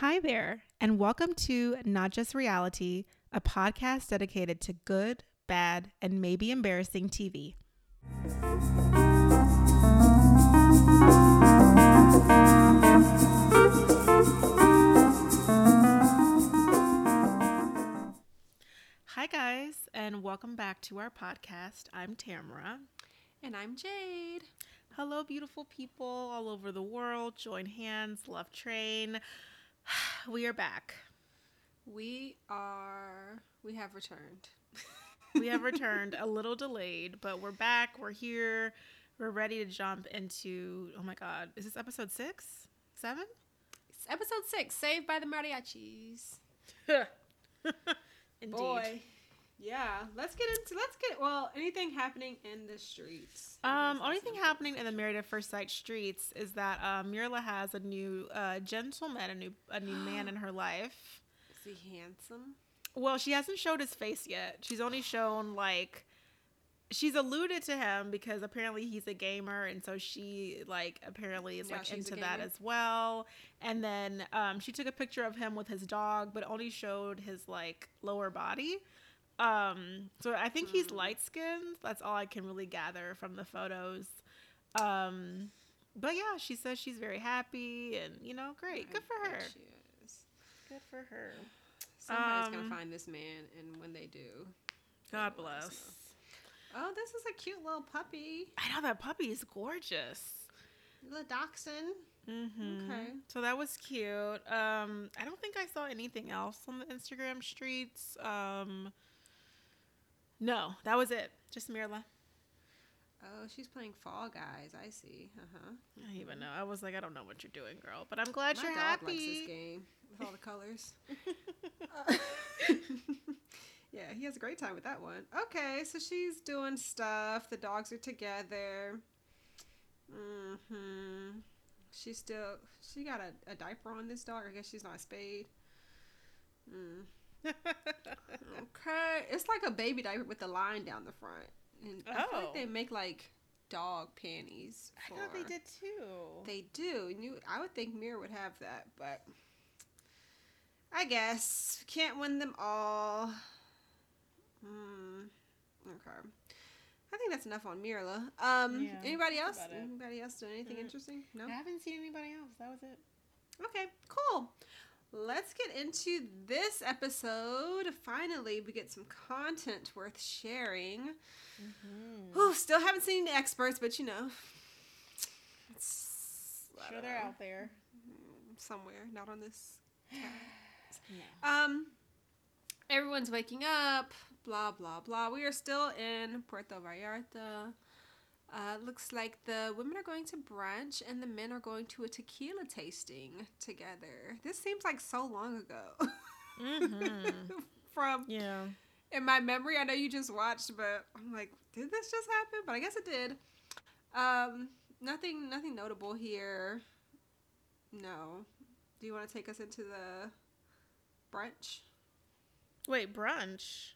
Hi there, and welcome to Not Just Reality, a podcast dedicated to good, bad, and maybe embarrassing TV. Hi, guys, and welcome back to our podcast. I'm Tamara. And I'm Jade. Hello, beautiful people all over the world. Join hands, love train. We are back. We are, we have returned. We have returned a little delayed, but we're back. We're here. We're ready to jump into. Oh my God. Is this episode six? Seven? It's episode six Saved by the Mariachis. Indeed. Boy. Yeah, let's get into, let's get, well, anything happening in the streets. Um, only thing happening in the Married at First Sight streets is that uh, Myrla has a new uh, gentleman, a new a new man in her life. Is he handsome? Well, she hasn't showed his face yet. She's only shown like she's alluded to him because apparently he's a gamer and so she like apparently is like into that as well. And then um she took a picture of him with his dog but only showed his like lower body. Um so I think he's Hmm. light skinned. That's all I can really gather from the photos. Um but yeah, she says she's very happy and you know, great. Good for her. she is. Good for her. Somebody's Um, gonna find this man, and when they do, God will let us bless. oh, this is a cute little puppy, I know that puppy is gorgeous. The dachshund. Mm-hmm. Okay. So that was cute. Um, I don't think I saw anything else on the Instagram streets. Um, no, that was it. Just Myrla. Oh, she's playing Fall Guys. I see. Uh huh. I don't even know. I was like, I don't know what you're doing, girl, but I'm glad My you're dog happy. likes this game with all the colors. Uh, yeah, he has a great time with that one. Okay, so she's doing stuff. The dogs are together. Mm hmm She still she got a, a diaper on this dog. I guess she's not spayed. Mm. Okay, it's like a baby diaper with a line down the front, and I feel Oh. like they make like dog panties. I thought they for- did too. they do. And you, I would think Myrla would have that, but I guess can't win them all. Hmm. Okay. I think that's enough on Myrla. Um. Yeah, anybody else? Anybody else doing anything Mm. interesting? No. I haven't seen anybody else. That was it. Okay. Cool. Let's get into this episode. Finally, we get some content worth sharing. Mm-hmm. Whew, still haven't seen the experts, but you know, Sure, they're know. out there. somewhere, not on this. No. Um, everyone's waking up. Blah blah blah. We are still in Puerto Vallarta. Uh, looks like the women are going to brunch and the men are going to a tequila tasting together. This seems like so long ago. Mm-hmm. From Yeah. in my memory, I know you just watched, but I'm like, did this just happen? But I guess it did. Um, nothing, nothing notable here. No. Do you want to take us into the brunch? Wait, brunch.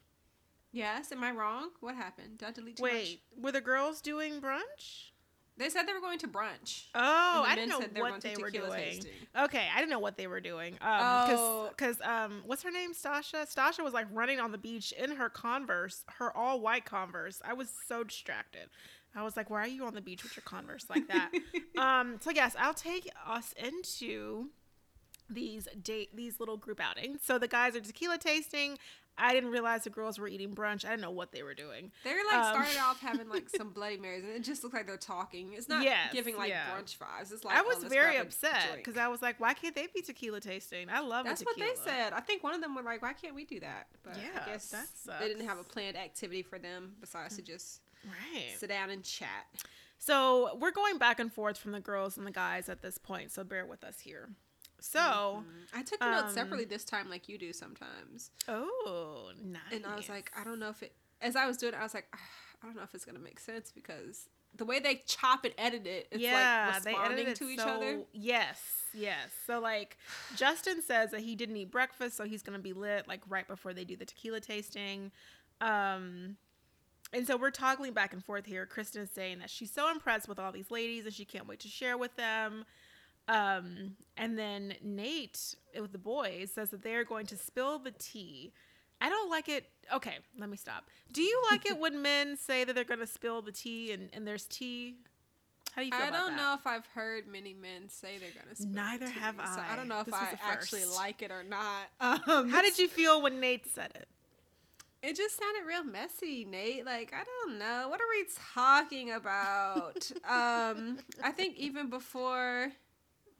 Yes. Am I wrong? What happened? Did I delete too Wait, were the girls doing brunch? They said they were going to brunch. Oh, I didn't know they what they were doing. tasting. Okay, I didn't know what they were doing. Um, Oh. because um, what's her name? Stasha. Stasha was like running on the beach in her Converse, her all white Converse. I was so distracted. I was like, why are you on the beach with your Converse like that? um, so yes, I'll take us into these date these little group outings. So the guys are tequila tasting. I didn't realize the girls were eating brunch. I didn't know what they were doing. They're like Um, started off having like some Bloody Marys, and it just looks like they're talking. It's not Yes, giving like yeah. brunch vibes. It's like I oh, was very upset because I was like, why can't they be tequila tasting? I love That's what they said. I think one of them were like, "Why can't we do that?" But Yeah, I guess they didn't have a planned activity for them besides to just Right. sit down and chat. So we're going back and forth from the girls and the guys at this point, so bear with us here. So, Mhm. I took the notes um, separately this time, like you do sometimes, oh, nice. and I was like, I don't know if it. As I was doing, it, I was like, "Ah, I don't know if it's gonna make sense because the way they chop and edit it, it's yeah, like they responding edited to each so- other. Yes, yes. So like, Justin says that he didn't eat breakfast, so he's gonna be lit like right before they do the tequila tasting. Um, and so we're toggling back and forth here. Kristen is saying that she's so impressed with all these ladies and she can't wait to share with them. Um, and then Nate with the boys says that they're going to spill the tea. I don't like it. Okay, let me stop. Do you like it when men say that they're going to spill the tea and, and there's tea? How do you feel I don't that? know if I've heard many men say they're gonna. Spill the Neither tea, have So I I. don't know if This I actually like it or not. Um, How did you feel when Nate said it? It just sounded real messy, Nate. Like I don't know. What are we talking about? um, I think even before,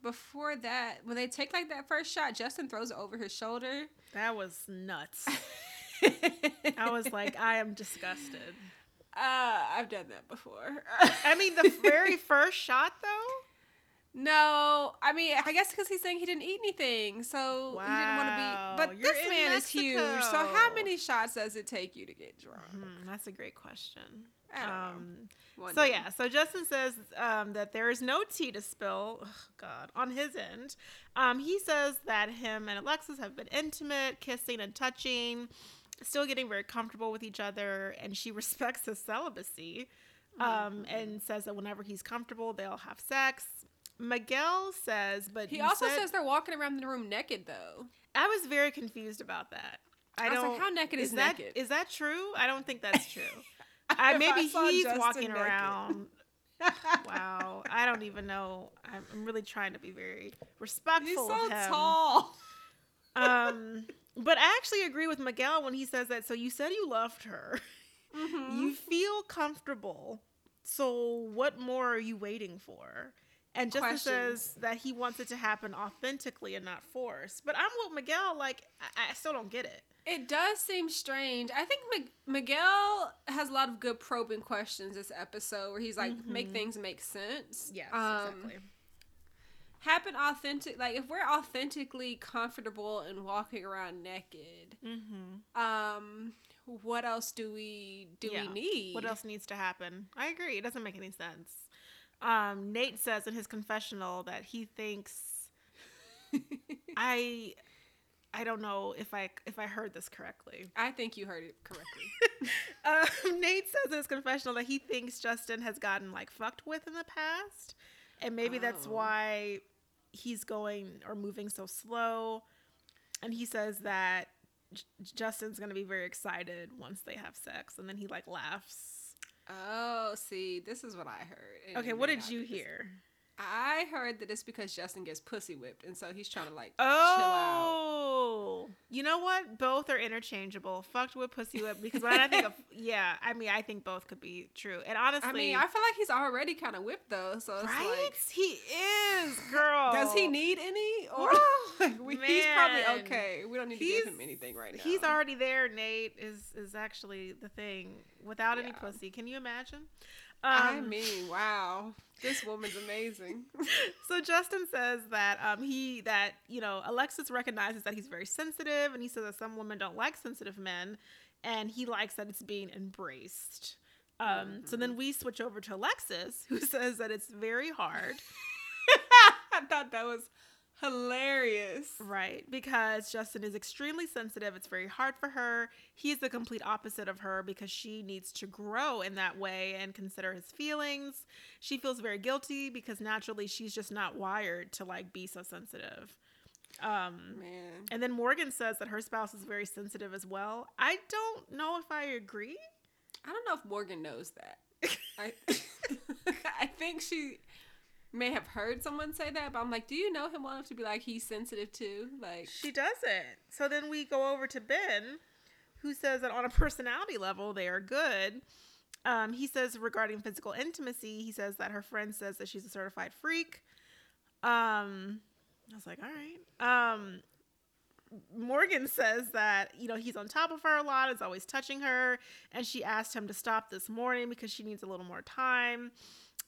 before that, when they take like that first shot, Justin throws it over his shoulder. That was nuts. I was like, I am disgusted. Uh, I've done that before. I mean, the very first shot, though. no, I mean, I guess because he's saying he didn't eat anything, so he didn't want to be. But you're this man is huge. So how many shots does it take you to get drunk? Hmm, that's a great question. I don't know. Um, so day. yeah, so Justin says um, that there is no tea to spill. God, on his end, um, he says that him and Alexis have been intimate, kissing and touching, still getting very comfortable with each other, and she respects his celibacy, um, Mm-hmm. and says that whenever he's comfortable, they'll have sex. Miguel says, but He also said- says they're walking around the room naked though. I was very confused about that. I I was don't. like, how naked is that naked? is that true? I don't think that's true. I, maybe he's Justin walking naked. around. wow, I don't even know. I'm, I'm really trying to be very respectful He's so tall. Um, but I actually agree with Miguel when he says that. So you said you loved her. Mhm. You feel comfortable. So what more are you waiting for? And Justin Question. says that he wants it to happen authentically and not forced. But I'm with Miguel. Like I, I still don't get it. It does seem strange. I think Mig- Miguel has a lot of good probing questions this episode where he's like, make Mhm. things make sense. Yes, Um, exactly. Happen authentic. Like, if we're authentically comfortable and walking around naked, Mm-hmm. um, what else do we do Yeah. we need? What else needs to happen? I agree. It doesn't make any sense. Um, Nate says in his confessional that he thinks I I don't know if I if I heard this correctly. I think you heard it correctly. Um, Nate says in his confessional that he thinks Justin has gotten like fucked with in the past, and maybe that's Oh. why he's going or moving so slow. And he says that J- Justin's gonna be very excited once they have sex, and then he like laughs. oh, see, this is what I heard. Okay, what did you hear? I heard that it's because Justin gets pussy whipped, and so he's trying to like oh, chill out. You know what? Both are interchangeable. Fucked with pussy whip because when I think of yeah, I mean I think both could be true. And honestly, I mean, I feel like he's already kind of whipped though, so it's right? like, he is, girl. does he need any? Or like, we, he's probably okay. We don't need to give him anything right now. He's already there. Nate is is actually the thing without any pussy. Can you imagine? I Um, mean, wow, this woman's amazing. so Justin says that um he that you know Alexis recognizes that he's very sensitive, and he says that some women don't like sensitive men, and he likes that it's being embraced. Um, so then we switch over to Alexis, who says that it's very hard, I thought that was hilarious. right? Because Justin is extremely sensitive. It's very hard for her. He's the complete opposite of her because she needs to grow in that way and consider his feelings. She feels very guilty because naturally she's just not wired to like be so sensitive. Um, Man, And then Morgan says that her spouse is very sensitive as well. I don't know if I agree. I don't know if Morgan knows that. I I think she may have heard someone say that, but I'm like, do you know him well enough to be like he's sensitive too? Like, She doesn't. So then we go over to Ben, who says that on a personality level, they are good. Um, he says regarding physical intimacy, he says that her friend says that she's a certified freak. Um, I was like, all right. Um, Morgan says that you know he's on top of her a lot, is always touching her, and she asked him to stop this morning because she needs a little more time.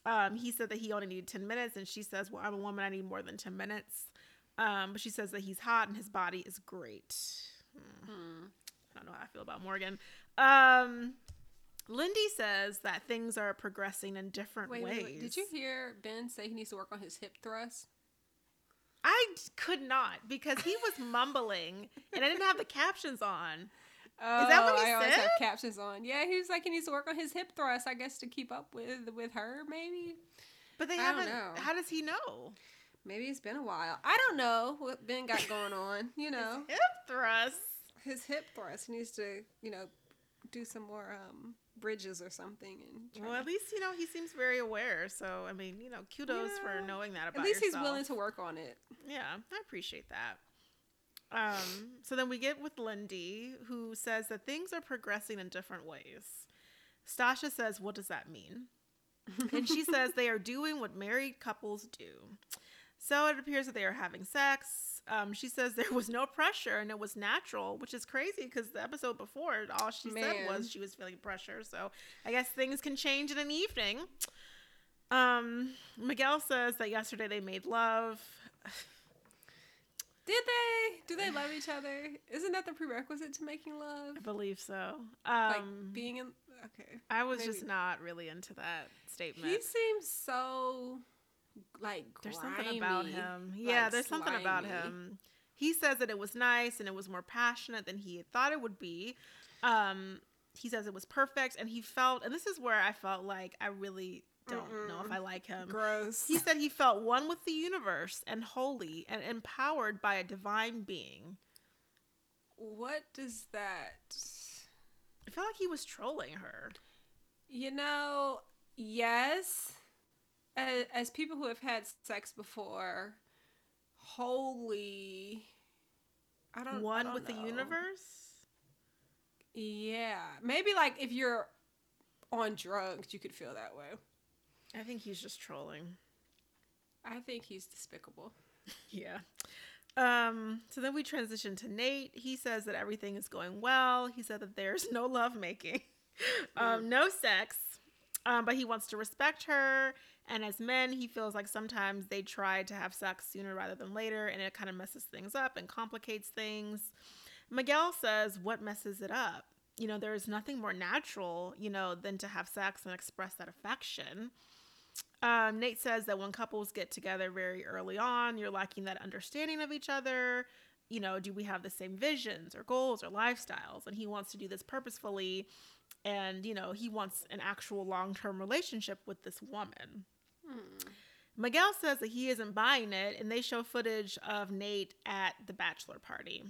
Um, he said that he only needed ten minutes, and she says, "Well, I'm a woman; I need more than ten minutes." Um, but she says that he's hot and his body is great. Hmm. hmm. I don't know how I feel about Morgan. Um, Lindy says that things are progressing in different Wait, ways. wait, wait, did you hear Ben say he needs to work on his hip thrust? I could not because he was mumbling and I didn't have the captions on. Oh, that what he I always said? have captions on. Yeah, he was like he needs to work on his hip thrust, I guess, to keep up with with her, maybe. But they I haven't. How does he know? Maybe it's been a while. I don't know what Ben got going on. You know, hip thrust. his hip thrust He needs to, you know, do some more um, bridges or something. And Well, to- at least you know he seems very aware. So I mean, you know, kudos Yeah. for knowing that about at least he's willing to work on it. Yeah, I appreciate that. Um, so then we get with Lindy, who says that things are progressing in different ways. Stasha says, What does that mean? and she says they are doing what married couples do. So it appears that they are having sex. Um, she says there was no pressure and it was natural, which is crazy because the episode before, all she said was she was feeling pressure. So I guess things can change in an evening. Um, Miguel says that yesterday they made love. Did they? Do they love each other? Isn't that the prerequisite to making love? I believe so. Like Um, being in. Okay. I was just not really into that statement. He seems so like there's something about him. Yeah, like, there's something about him. He says that it was nice and it was more passionate than he had thought it would be. Um, he says it was perfect and he felt, and this is where I felt like I really don't know if I like him. Gross. He said he felt one with the universe and holy and empowered by a divine being. what does that? I feel like he was trolling her. You know, yes. As, as people who have had sex before, holy. I don't. I One don't with the universe? Yeah, maybe like if you're on drugs, you could feel that way. I think he's just trolling. I think he's despicable. Yeah. Um, so then we transition to Nate. He says that everything is going well. He said that there's no lovemaking, um, no sex, um, but he wants to respect her. And as men, he feels like sometimes they try to have sex sooner rather than later, and it kind of messes things up and complicates things. Miguel says, What messes it up? You know, there is nothing more natural, you know, than to have sex and express that affection. Um, Nate says that when couples get together very early on, you're lacking that understanding of each other. You know, do we have the same visions or goals or lifestyles? And he wants to do this purposefully. And, you know, he wants an actual long term relationship with this woman. Hmm. Miguel says that he isn't buying it, and they show footage of Nate at the bachelor party.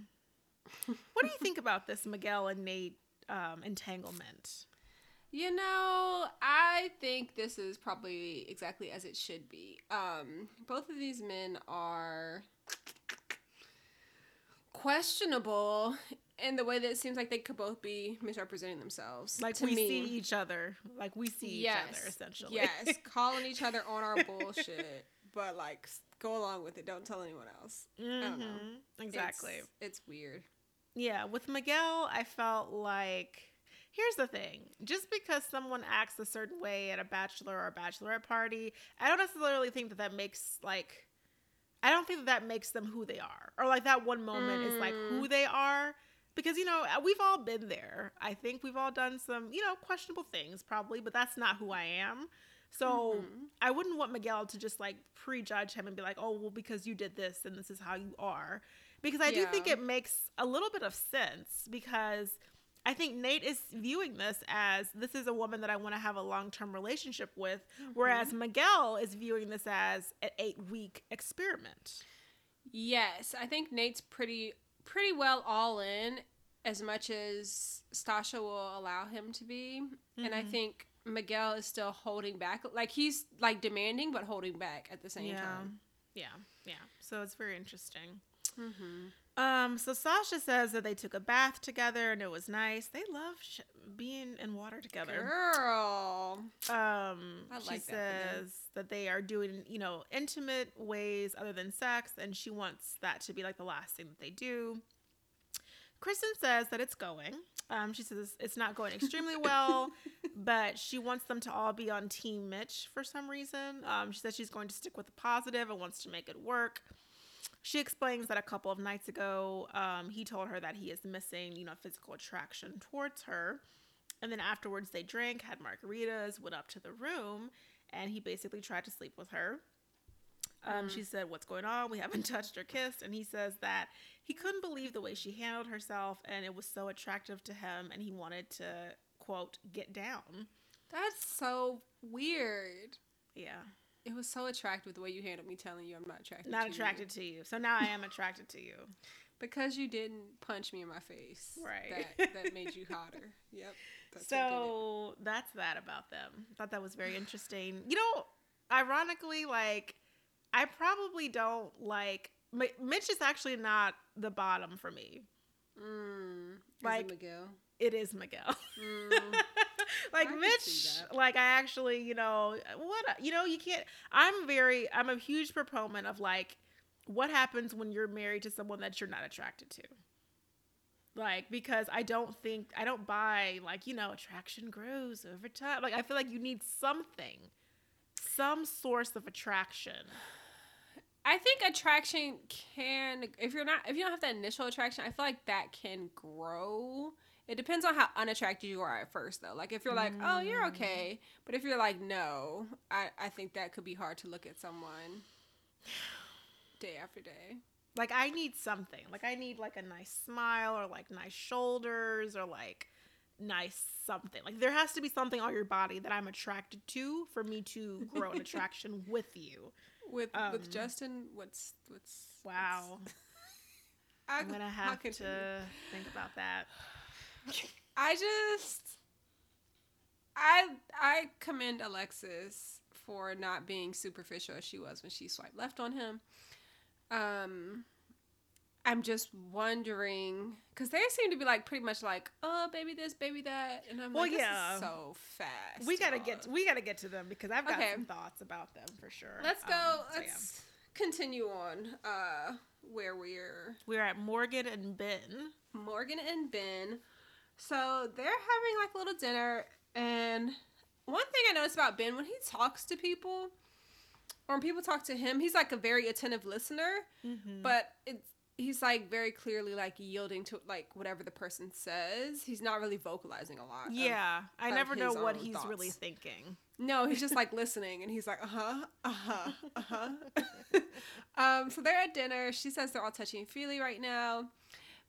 what do you think about this Miguel and Nate um, entanglement? You know, I think this is probably exactly as it should be. Um, both of these men are questionable in the way that it seems like they could both be misrepresenting themselves. Like to we me. see each other, like we see each other essentially. Yes, calling each other on our bullshit, but like go along with it. Don't tell anyone else. I don't know. Mhm, Exactly. It's, it's weird. Yeah, with Miguel, I felt like here's the thing. Just because someone acts a certain way at a bachelor or a bachelorette party, I don't necessarily think that that makes like I don't think that that makes them who they are. Or like that one moment is like Mm. who they are because you know, we've all been there. I think we've all done some, you know, questionable things probably, but that's not who I am. So Mhm. I wouldn't want Miguel to just like prejudge him and be like, oh, well, because you did this and this is how you are. Because I do think it makes a little bit of sense because I think Nate is viewing this as this is a woman that I want to have a long term relationship with, whereas Miguel is viewing this as an eight week experiment. Yes, I think Nate's pretty pretty well all in as much as Stasha will allow him to be. And I Mhm. think Miguel is still holding back. Like he's like demanding but holding back at the same yeah. time. Yeah. Yeah. So it's very interesting. Mm-hmm. Um, so Sasha says that they took a bath together and it was nice. They love sh- being in water together. Girl. Um, I she like that says that they are doing, you know, intimate ways other than sex, and she wants that to be like the last thing that they do. Kristen says that it's going. Um, she says it's not going extremely well, but she wants them to all be on Team Mitch for some reason. Um, she says she's going to stick with the positive and wants to make it work. She explains that a couple of nights ago, um, he told her that he is missing, you know, physical attraction towards her. And then afterwards, they drank, had margaritas, went up to the room, and he basically tried to sleep with her. Um, Mhm. She said, What's going on? We haven't touched or kissed. And he says that he couldn't believe the way she handled herself, and it was so attractive to him, and he wanted to, quote, get down. That's so weird. Yeah. It was so attractive the way you handled me telling you I'm not attracted. Not to attracted to you. So now I am attracted to you. you. because you didn't punch me in my face. Right. That that made you hotter. Yep. That's what did it. so that's that about them. Thought that was very interesting. You know, ironically, like I probably don't like Mi- Mitch is actually not the bottom for me. Mm, is it like- Miguel. It is Miguel. Mm, like I Mitch, like I actually, you know, what uh, you know, you can't. I'm very, I'm a huge proponent of like, what happens when you're married to someone that you're not attracted to. Like because I don't think I don't buy like you know attraction grows over time. Like I feel like you need something, some source of attraction. I think attraction can if you're not if you don't have that initial attraction, I feel like that can grow. It depends on how unattracted you are at first though. Like if you're like, "Oh, you're Mm. okay." But if you're like, "No," I I think that could be hard to look at someone day after day. Like I need something. Like I need like a nice smile or like nice shoulders or like nice something. Like there has to be something on your body that I'm attracted to for me to grow an attraction with you. With Um, with Justin, what's what's Wow. what's- I'm gonna have to think about that. I just I I commend Alexis for not being superficial as she was when she swiped left on him. Um I'm just wondering because they seem to be like pretty much like, oh baby this, baby that, and I'm Well, like, this yeah. is so fast. We gotta get we gotta get to them because I've got Okay. some thoughts about them for sure. Let's go. Um, so, yeah. let's continue on. Uh, where we're We're at Morgan and Ben. Morgan and Ben. So they're having like a little dinner, and one thing I noticed about Ben when he talks to people, or when people talk to him, he's like a very attentive listener, Mm-hmm. but it's he's like very clearly like yielding to like whatever the person says. He's not really vocalizing a lot. of- Yeah, I of never know what he's really thinking. No, he's just like listening and he's like, uh huh, uh huh, uh huh. um, so they're at dinner. She says they're all touchy and feely right now.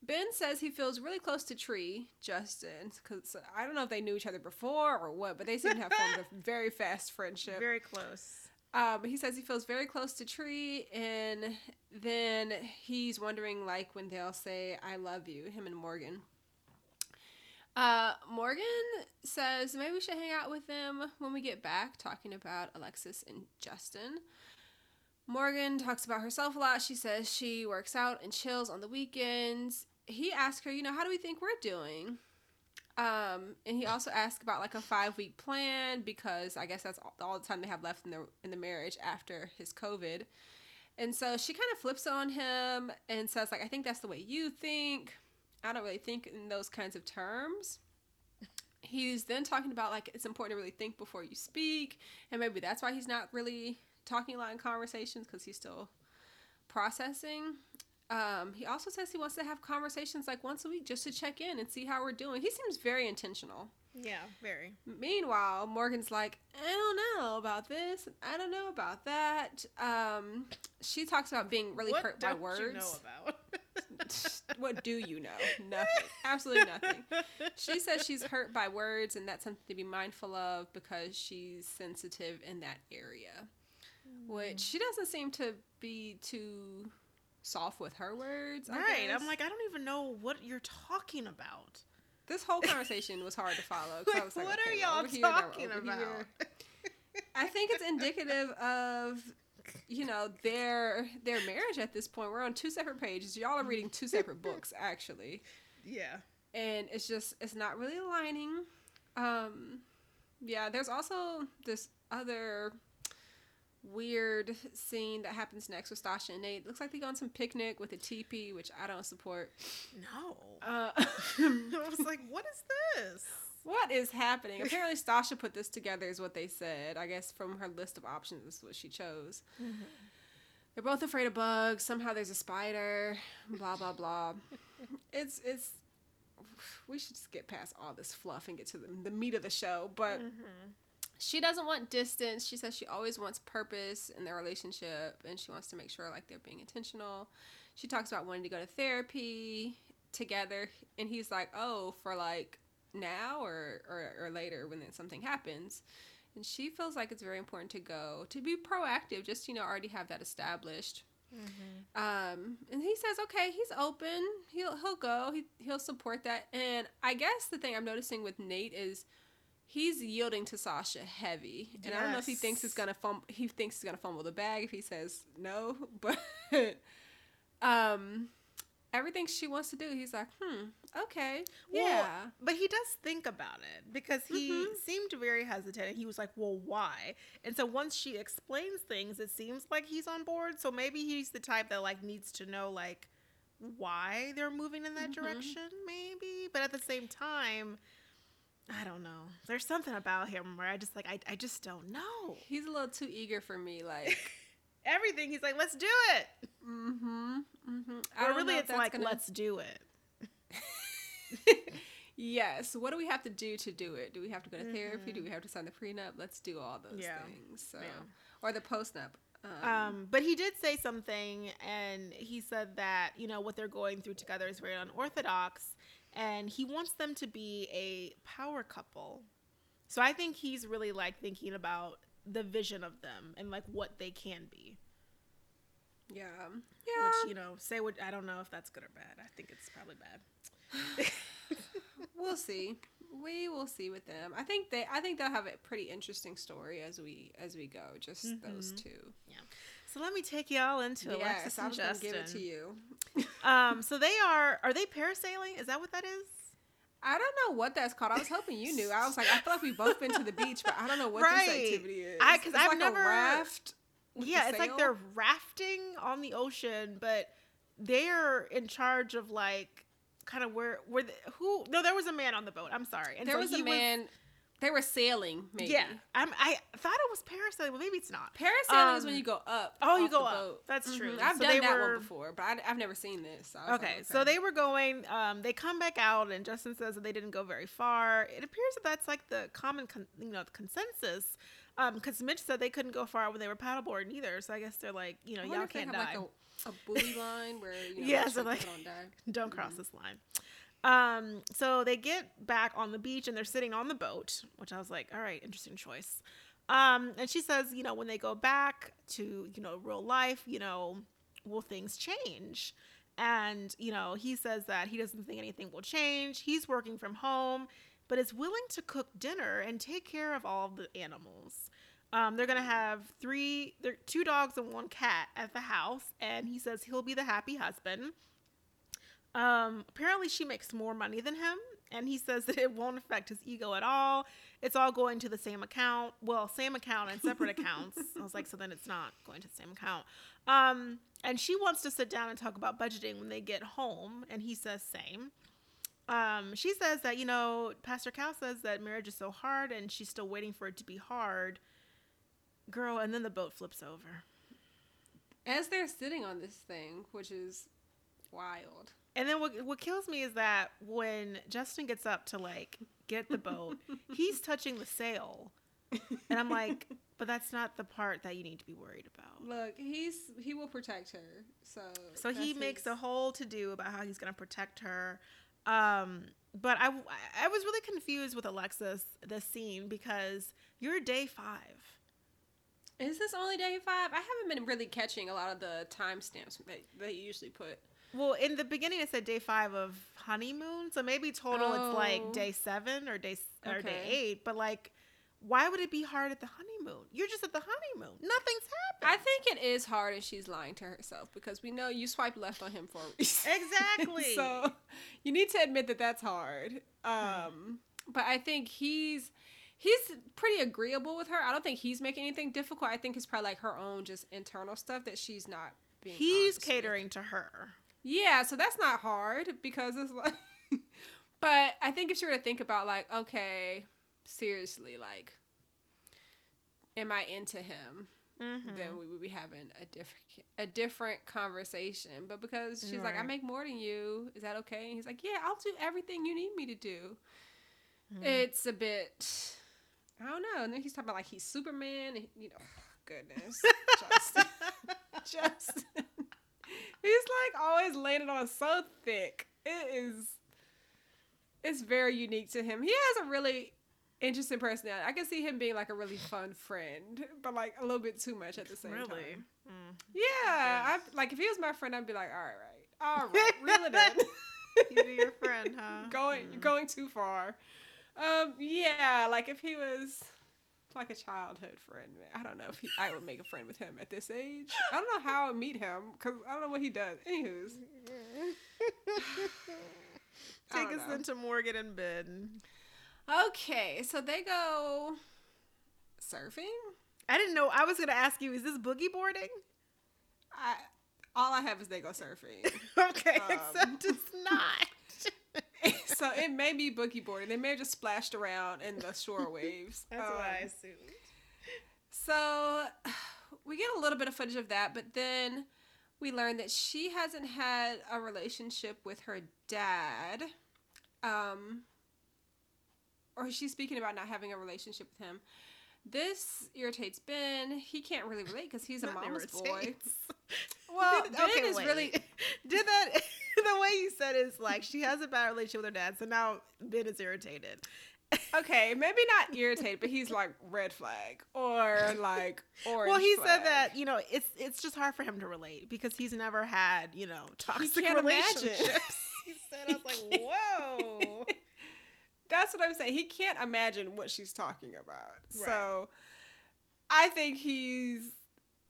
Ben says he feels really close to Tree, Justin, because I don't know if they knew each other before or what, but they seem to have formed a very fast friendship. Very close. Um, he says he feels very close to Tree, and then he's wondering like when they'll say "I love you," him and Morgan. Uh, Morgan says maybe we should hang out with them when we get back, talking about Alexis and Justin. Morgan talks about herself a lot. She says she works out and chills on the weekends. He asks her, you know, how do we think we're doing? Um, and he also asked about like a five week plan because I guess that's all, all the time they have left in the in the marriage after his COVID. And so she kind of flips on him and says like I think that's the way you think. I don't really think in those kinds of terms. He's then talking about like it's important to really think before you speak, and maybe that's why he's not really talking a lot in conversations because he's still processing. Um, he also says he wants to have conversations like once a week just to check in and see how we're doing. He seems very intentional. Yeah, very. Meanwhile, Morgan's like, I don't know about this. I don't know about that. Um, she talks about being really what hurt by words. you know about? what do you know? Nothing. Absolutely nothing. She says she's hurt by words, and that's something to be mindful of because she's sensitive in that area. Which she doesn't seem to be too soft with her words. I right. guess. I'm like, I don't even know what you're talking about. this whole conversation was hard to follow. 'cause I Like, was like, what okay, are y'all over here, talking over about? I think it's indicative of you know their their marriage at this point. We're on two separate pages. Y'all are reading two separate books actually, yeah. and it's just it's not really aligning. Um, yeah, there's also this other weird scene that happens next with Stasha and Nate. Looks like they go on some picnic with a teepee, which I don't support. No. Uh, I was like, what is this? What is happening? Apparently, Stasha put this together, is what they said. I guess from her list of options, this is what she chose. They're both afraid of bugs. Somehow there's a spider. Blah blah blah. it's it's. We should just get past all this fluff and get to the, the meat of the show. But she doesn't want distance. She says she always wants purpose in their relationship, and she wants to make sure like they're being intentional. She talks about wanting to go to therapy together, and he's like, "Oh, for like now or or, or later when something happens." and she feels like it's very important to go to be proactive, just you know already have that established. Mm-hmm. Um, and he says, okay, he's open. He'll he'll go. He he'll support that. And I guess the thing I'm noticing with Nate is he's yielding to Sasha heavy. And I don't know if he thinks he's gonna fumble. He thinks he's gonna fumble the bag if he says no. But um, everything she wants to do, he's like, hmm, okay, Well, yeah. But he does think about it because he Mhm. seemed very hesitant he was like, Well, why? And so once she explains things, it seems like he's on board. So maybe he's the type that like needs to know like why they're moving in that Mhm. direction, maybe. But at the same time, I don't know. There's something about him where I just like I, I just don't know. He's a little too eager for me. Like, Everything he's like, let's do it. mm-hmm, mm-hmm. Or really it's like, let's do it. yes. What do we have to do to do it? Do we have to go to therapy? Do Mhm. we have to sign the prenup? Let's do all those Yeah. things. So, Yeah. or the postnup. Um, Um, but he did say something, and he said that you know what they're going through together is very unorthodox, and he wants them to be a power couple. So I think he's really like thinking about the vision of them and like what they can be. yeah. Yeah. Which you know, say what I don't know if that's good or bad. I think it's probably bad. we'll see. We will see with them. I think they. I think they'll have a pretty interesting story as we as we go. Just those Mhm. two. So let me take y'all into yes, Alexis and gonna Justin. give it to you. Um, so they are are they parasailing? Is that what that is? I don't know what that's called. I was hoping you knew. I was like, I feel like we've both been to the beach, but I don't know what Right. this activity is. I- 'cause I've like never- a raft. yeah, it's like they're rafting on the ocean, but they're in charge of like kind of where where the, who no there was a man on the boat. I'm sorry. And there so was he a man. They were sailing, maybe. yeah, I'm, I thought it was parasailing, but maybe it's not. Parasailing is when Um, you go up. oh, you go up. That's true. Mhm. I've So done that were- one before, but I, have never seen this. So was Okay, so they were going. Um, they come back out, and Justin says that they didn't go very far. It appears that that's like the common, con- you know, consensus. Um, because Mitch said they couldn't go far when they were paddleboarding either. So I guess they're like, you know, y'all can't die. Like a, a buoy line where you know, yeah, so like, don't, die. don't cross Mhm. this line. Um, so they get back on the beach and they're sitting on the boat, which I was like, all right, interesting choice. Um, and she says, you know, when they go back to, you know, real life, you know, will things change? And, you know, he says that he doesn't think anything will change. He's working from home, but is willing to cook dinner and take care of all the animals. Um, they're gonna have three, two dogs and one cat at the house, and he says he'll be the happy husband. Um, apparently she makes more money than him, and he says that it won't affect his ego at all. It's all going to the same account. Well, same account and separate accounts. I was like, so then it's not going to the same account. Um, and she wants to sit down and talk about budgeting when they get home, and he says same. Um, she says that, you know, Pastor Cal says that marriage is so hard and she's still waiting for it to be hard. Girl, and then the boat flips over. As they're sitting on this thing, which is wild. And then what what kills me is that when Justin gets up to like get the boat, he's touching the sail. And I'm like, but that's not the part that you need to be worried about. Look, he's he will protect her. So So he makes his- a whole to do about how he's going to protect her. Um, but I, I was really confused with Alexis this scene because you're day five. Is this only day five? I haven't been really catching a lot of the timestamps that they usually put. Well, in the beginning it said day five of honeymoon, so maybe total it's Oh. like day seven or day or day eight. But like, why would it be hard at the honeymoon? You're just at the honeymoon. Nothing's happened. I think it is hard and she's lying to herself because we know you swipe left on him for a reason. Exactly. so you need to admit that that's hard. Um, but I think he's he's pretty agreeable with her. I don't think he's making anything difficult. I think it's probably like her own just internal stuff that she's not being. He's honest with. catering to her. Yeah, so that's not hard because it's like. but I think if you were to think about like, okay, seriously, like, am I into him? Mm-hmm. Then we would be having a different a different conversation. But because she's like, I make more than you, is that okay? And he's like, Yeah, I'll do everything you need me to do. Mhm. It's a bit. I don't know. And then he's talking about like he's Superman. And, you know, goodness, Justin, Justin. He's like always laying it on so thick. It is. It's very unique to him. He has a really interesting personality. I can see him being like a really fun friend, but like a little bit too much at the same Really? time. Mm. Yeah, I like if he was my friend, I'd be like, all right, all right, reel it in. He be your friend, huh? going you're Mm. going too far. Um, yeah, like if he was like a childhood friend, man, I don't know if he, I would make a friend with him at this age. I don't know how I meet him because I don't know what he does. Anywho's, Take us know. into Morgan and Ben. okay, so they go surfing. I didn't know. I was gonna ask you, is this boogie boarding? I all I have is they go surfing. okay, Um. except it's not. so it may be boogie boarding. They may have just splashed around in the shore waves. That's what I Um, assumed. So we get a little bit of footage of that, but then we learn that she hasn't had a relationship with her dad. Um, or she's speaking about not having a relationship with him. This irritates Ben. He can't really relate because he's a Not mama's boy. Well, Did- Ben is wait. really did that. the way you said is like she has a bad relationship with her dad, so now Ben is irritated. okay. Maybe not irritated, but he's like red flag or like or. well, he flag. said that you know it's it's just hard for him to relate because he's never had you know toxic relationships. he said, "I was like, whoa." That's what I'm saying. He can't imagine what she's talking about. Right. So I think he's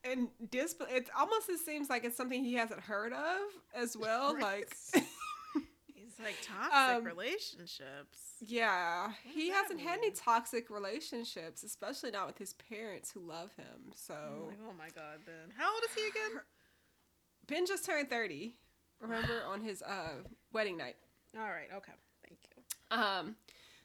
in disbelief. It almost it seems like it's something he hasn't heard of as well. Like, He's like toxic Um, relationships. yeah, he hasn't had any toxic relationships, especially not with his parents who love him. So like, oh my god, Ben. How old is he again? Ben just turned 30. Remember on his uh, wedding night. All right, okay, thank you. Um,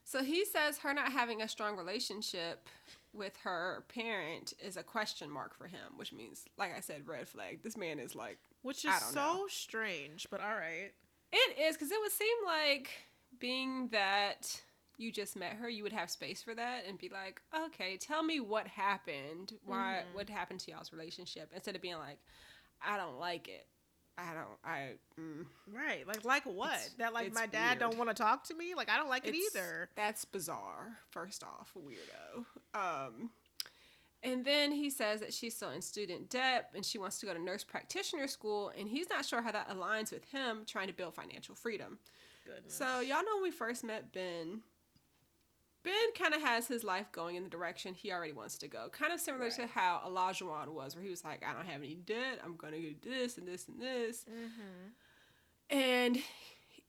so he says her not having a strong relationship with her parent is a question mark for him, which means, like I said, red flag. This man is like, Which is so know. strange, but all right. it is because it would seem like being that you just met her, you would have space for that and be like, okay, tell me what happened, why, Mhm. what happened to y'all's relationship, instead of being like, I don't like it. I don't. I. Mm. Right, like like what? It's- that like my dad don't want to talk to me? Like I don't like it either. That's bizarre. First off, weirdo. Um, and then he says that she's still in student debt and she wants to go to nurse practitioner school, and he's not sure how that aligns with him trying to build financial freedom. Goodness. So y'all know when we first met Ben. Ben kind of has his life going in the direction he already wants to go. Kind of similar to how Elijah was, where he was like, I don't have any debt. I'm going to do this and this and this. mm-hmm. And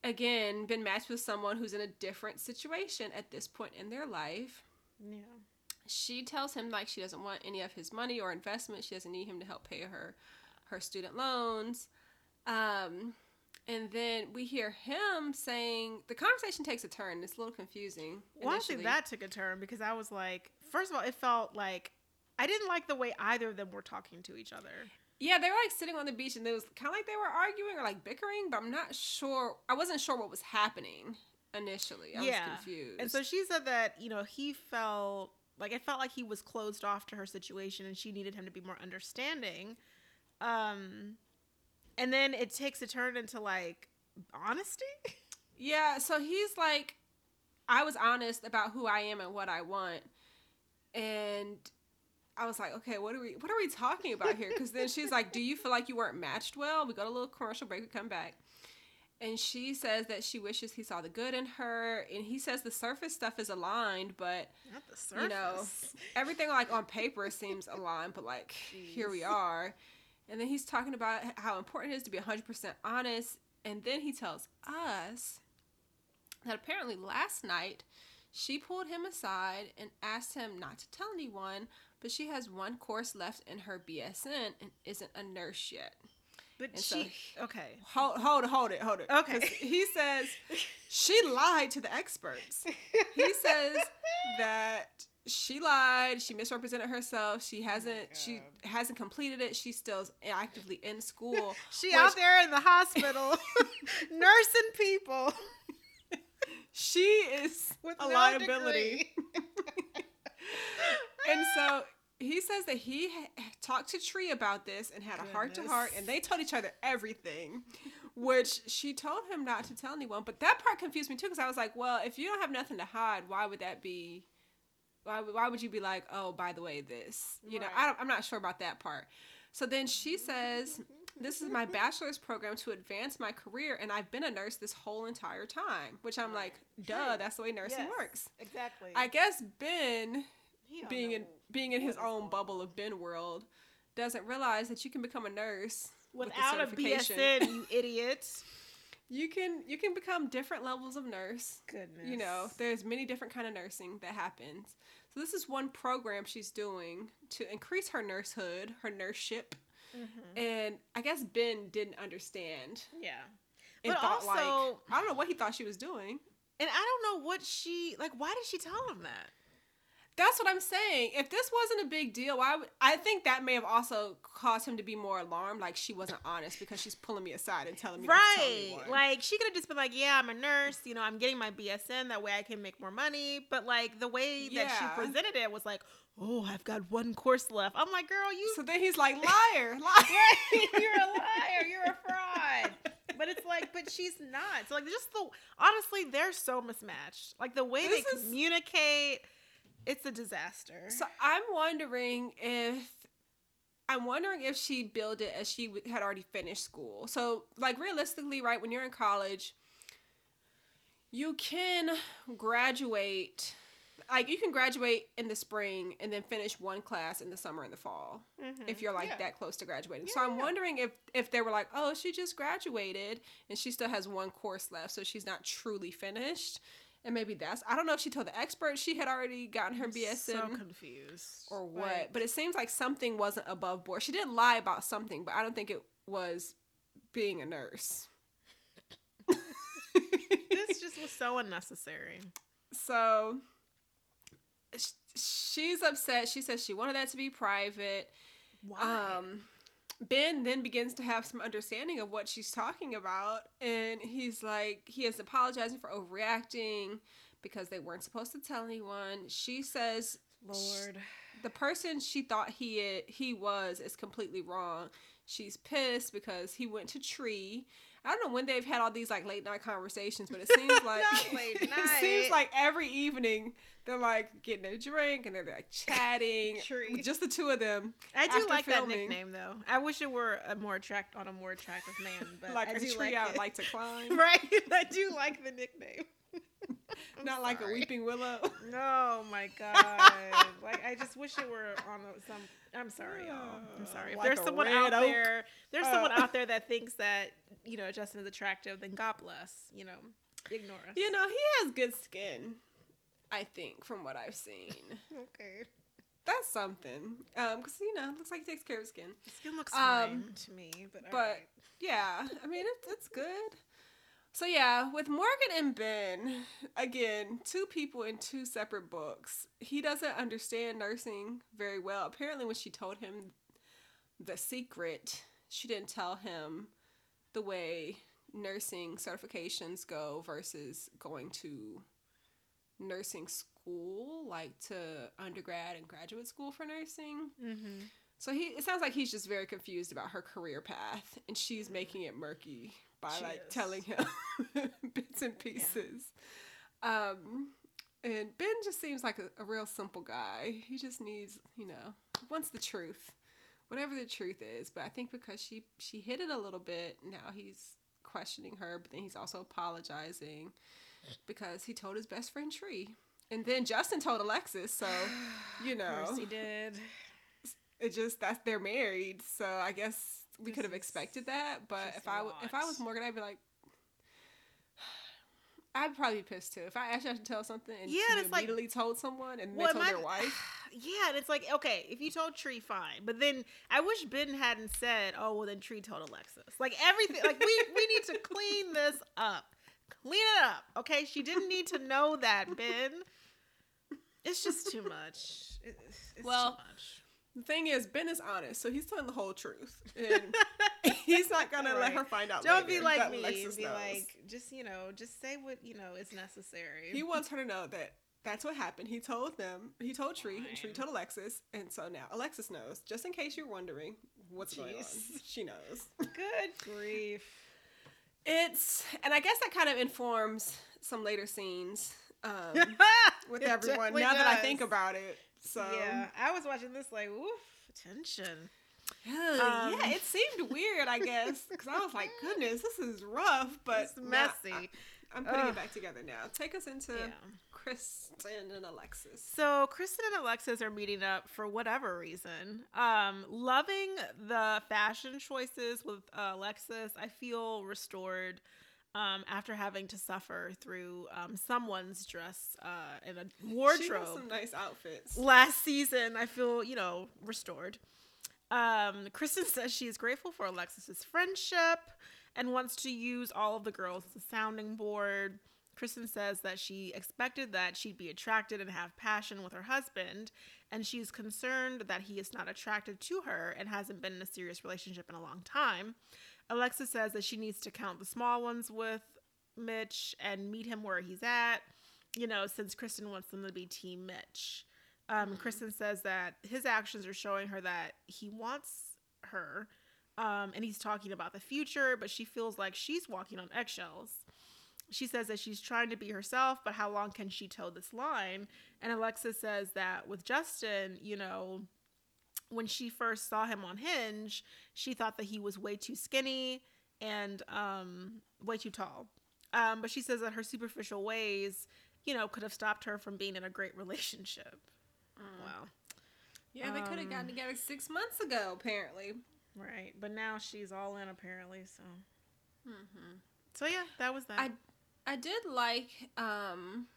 again, been matched with someone who's in a different situation at this point in their life. yeah. She tells him like she doesn't want any of his money or investment. She doesn't need him to help pay her her student loans. Um, and then we hear him saying the conversation takes a turn. It's a little confusing. Well, I think that took a turn because I was like, first of all, it felt like I didn't like the way either of them were talking to each other. Yeah, they were like sitting on the beach and it was kind of like they were arguing or like bickering, but I'm not sure. I wasn't sure what was happening initially. I Yeah. was confused. And so she said that, you know, he felt like it felt like he was closed off to her situation and she needed him to be more understanding. Um and then it takes a turn into like honesty. Yeah, so he's like, I was honest about who I am and what I want, and I was like, okay, what are we, what are we talking about here? Because then she's like, do you feel like you weren't matched well? We go to a little commercial break, we come back, and she says that she wishes he saw the good in her, and he says the surface stuff is aligned, but Not the surface. You know, everything like on paper seems aligned, but like here we are. And then he's talking about how important it is to be 100% honest. And then he tells us that apparently last night she pulled him aside and asked him not to tell anyone, but she has one course left in her BSN and isn't a nurse yet. but and so she okay. Hold, hold hold it, hold it. Okay. He says she lied to the experts. He says that she lied. She misrepresented herself. She oh hasn't. she hasn't completed it. She's still actively in school. she which- out there in the hospital nursing people She is with a no liability. And so he says that he ha- talked to Tree about this and had a heart to heart, and they told each other everything, which she told him not to tell anyone. But that part confused me too, because I was like, well, if you don't have nothing to hide, why would that be why, why would you be like, oh, by the way, this? You know, I don't, I'm not sure about that part. So then she says, this is my bachelor's program to advance my career, and I've been a nurse this whole entire time. Which I'm like, duh, Sure. that's the way nursing Yes, works. Exactly. I guess Ben, being in being in his own bubble of Ben world, doesn't realize that you can become a nurse with without a certification. BSN, you idiot. You can you can become different levels of nurse. Goodness. You know, there's many different kind of nursing that happens. So this is one program she's doing to increase her nursehood, her nurseship. Mhm. And I guess Ben didn't understand. Yeah. And But thought like also- I don't know what he thought she was doing. And I don't know what she like. Why did she tell him that? That's what I'm saying. If this wasn't a big deal, why would I think that may have also caused him to be more alarmed, like she wasn't honest because she's pulling me aside and telling me to tell Right. Like she could have just been like, "Yeah, I'm a nurse. You know, I'm getting my BSN. That way, I can make more money." But like the way that Yeah. she presented it was like, "Oh, I've got one course left." I'm like, "Girl, you so then he's like, liar, liar. you're a liar. You're a fraud." But it's like, but she's not. So like, just the honestly, they're so mismatched. Like the way This they is- communicate, it's a disaster. So I'm wondering if I'm wondering if she billed it as she w- had already finished school. So like realistically, right when you're in college, you can graduate. Like you can graduate in the spring and then finish one class in the summer and the fall mm-hmm. if you're like Yeah. that close to graduating. so I'm yeah. wondering if if they were like, "Oh, she just graduated and she still has one course left, so she's not truly finished." And maybe that's I don't know if she told the expert she had already gotten her BSN so confused or what. Like, but it seems like something wasn't above board. She didn't lie about something, but I don't think it was being a nurse. this just was so unnecessary. so she's upset. She says she wanted that to be private. Why? Um, Ben then begins to have some understanding of what she's talking about, and he's like, he is apologizing for overreacting because they weren't supposed to tell anyone. She says Lord. the person she thought he he was is completely wrong. She's pissed because he went to Tree. I don't know when they've had all these like late night conversations, but it seems like it seems like every evening they're like getting a drink and they're like chatting, just the two of them. I do like filming. that nickname though. I wish it were a more attract on a more attractive man, but like I a do tree like I would like to climb, right? I do like the nickname. Not like a weeping willow. No, my god! like I just wish it were on some. I'm sorry, y'all. I'm sorry. If there's someone out oak. there, there's someone Uh. out there that thinks that you know Justin is attractive, then God bless. You know, ignore us. You know, he has good skin. I think from what I've seen, okay. that's something. Um, cause you know, it looks like he takes care of his skin. Skin looks Um, fine to me, but but alright. yeah, I mean it's it's good. So yeah, with Morgan and Ben, again, two people in two separate books. He doesn't understand nursing very well. Apparently, when she told him the secret, she didn't tell him the way nursing certifications go versus going to nursing school, like to undergrad and graduate school for nursing. Mm-hmm. So he it sounds like he's just very confused about her career path and she's making it murky by She like is. telling him bits and pieces. Um and Ben just seems like a, a real simple guy. He just needs, you know, wants the truth. Whatever the truth is. But I think because she she hid it a little bit, now he's questioning her, but then he's also apologizing because he told his best friend Tree. And then Justin told Alexis, so you Of know course he did. it just that's they're married so i guess we could have expected that but if I if i was morgan i'd be like i'd probably be pissed too if i actually had to tell something and Yeah, you and it's like- immediately told someone and Well, they told my- their wife Yeah, and it's like, okay, if you told Tree, fine. But then I wish Ben hadn't said, oh, well, then Tree told Alexis. Like everything, like we, we need to clean this up. Clean it up, okay? She didn't need to know that, Ben. It's just too much. It- It's Well, too much. the thing is ben is honest so he's telling the whole truth and he's not gonna let her find out Don't be like me Alexis be knows. like, just, you know, just say what, you know, is necessary. he wants her to know that that's what happened. He told them. He told Tree, and Tree told Alexis, and so now Alexis knows. Just in case you're wondering what's going on, she knows. Good grief. It's and I guess that kind of informs some later scenes um, with everyone. Now that I think about it, so yeah, I was watching this like, oof, tension. Um, yeah, it seemed weird, I guess, because I was like, goodness, this is rough, but It's now messy. I, am putting Ugh. it back together now. Take us into yeah. Kristen and Alexis. So Kristen and Alexis are meeting up for whatever reason. Um, loving the fashion choices with uh, Alexis. I feel restored um, after having to suffer through um, someone's dress uh, in a wardrobe some nice outfits. last season. I feel you know restored. Um, Kristen says she is grateful for Alexis's friendship and wants to use all of the girls as a sounding board. Kristen says that she expected that she'd be attracted and have passion with her husband, and she's concerned that he is not attracted to her and hasn't been in a serious relationship in a long time. Alexis says that she needs to count the small ones with Mitch and meet him where he's at, you know, since Kristen wants them to be Team Mitch. Um, Kristen says that his actions are showing her that he wants her, um, and he's talking about the future, but she feels like she's walking on eggshells. She says that she's trying to be herself, but how long can she toe this line? And Alexis says that with Justin, you know, when she first saw him on Hinge, she thought that he was way too skinny and um, way too tall. Um, but she says that her superficial ways, you know, could have stopped her from being in a great relationship. Wow. Yeah, they could have gotten Um, together six months ago, apparently. Right. But now she's all in apparently, so Mm-hmm. So yeah, that was that. I I did like um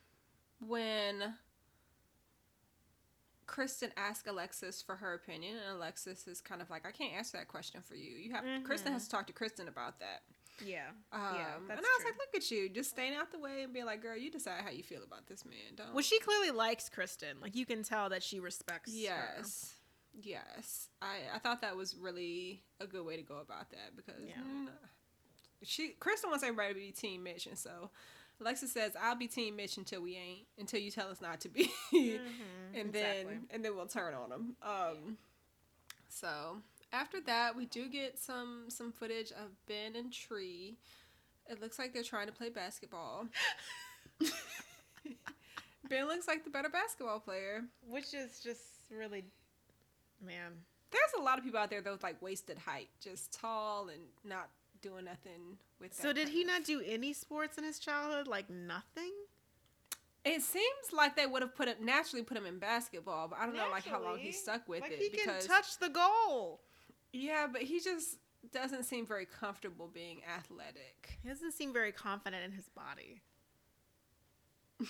when Kristen asked Alexis for her opinion, and Alexis is kind of like, I can't answer that question for you. You have Kristen Mhm. has to talk to Kristen about that. yeah. Um, Yeah, and I was true. like, look at you, just staying out the way and being like, girl, you decide how you feel about this man. Don't. Well, she clearly likes Kristen. Like you can tell that she respects. her. Yes. Yes. I, I thought that was really a good way to go about that because Yeah. mm, she Kristen wants everybody to be team Mitch and so Alexis says I'll be team Mitch until we ain't until you tell us not to be Mhm, and exactly. then and then we'll turn on them. Um so after that we do get some some footage of Ben and Tree. It looks like they're trying to play basketball. ben looks like the better basketball player. which is just really, man. There's a lot of people out there that with like wasted height, just tall and not doing nothing with. So did he of- not do any sports in his childhood? Like nothing. It seems like they would have put it naturally put him in basketball, but I don't know like how long he stuck with like it he because can touch the goal. yeah, but he just doesn't seem very comfortable being athletic. He doesn't seem very confident in his body.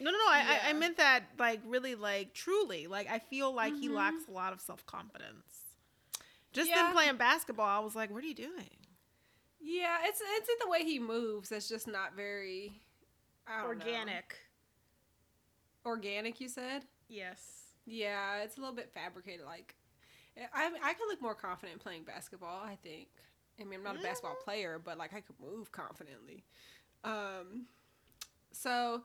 No, no, no. I, I, I meant that like really, like truly. Like I feel like he Mhm. lacks a lot of self confidence. Just Yeah. in playing basketball, I was like, "What are you doing?" Yeah, it's it's in the way he moves that's just not very I don't know. Organic. Organic, you said? Yes. Yeah, it's a little bit fabricated. Like, I I could look more confident playing basketball. I think. I mean, I'm not a basketball player, but like I could move confidently. Um, so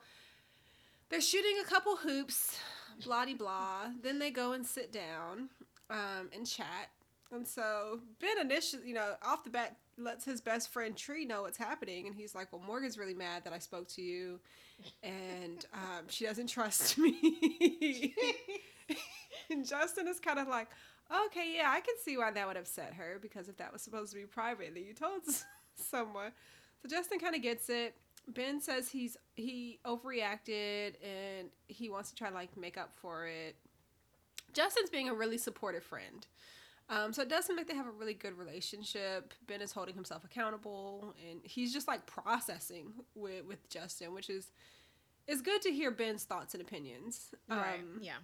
they're shooting a couple hoops, blah de blah. Then they go and sit down, um, and chat. And so Ben initially, you know, off the bat lets his best friend Tree know what's happening, and he's like, "Well, Morgan's really mad that I spoke to you, and um, she doesn't trust me." and Justin is kind of like, "Okay, yeah, I can see why that would upset her because if that was supposed to be private, then you told someone." So Justin kind of gets it. Ben says he's he overreacted and he wants to try to like make up for it. Justin's being a really supportive friend. Um, so it does seem like they have a really good relationship. Ben is holding himself accountable, and he's just like processing with with Justin, which is is good to hear Ben's thoughts and opinions right. um, Yeah.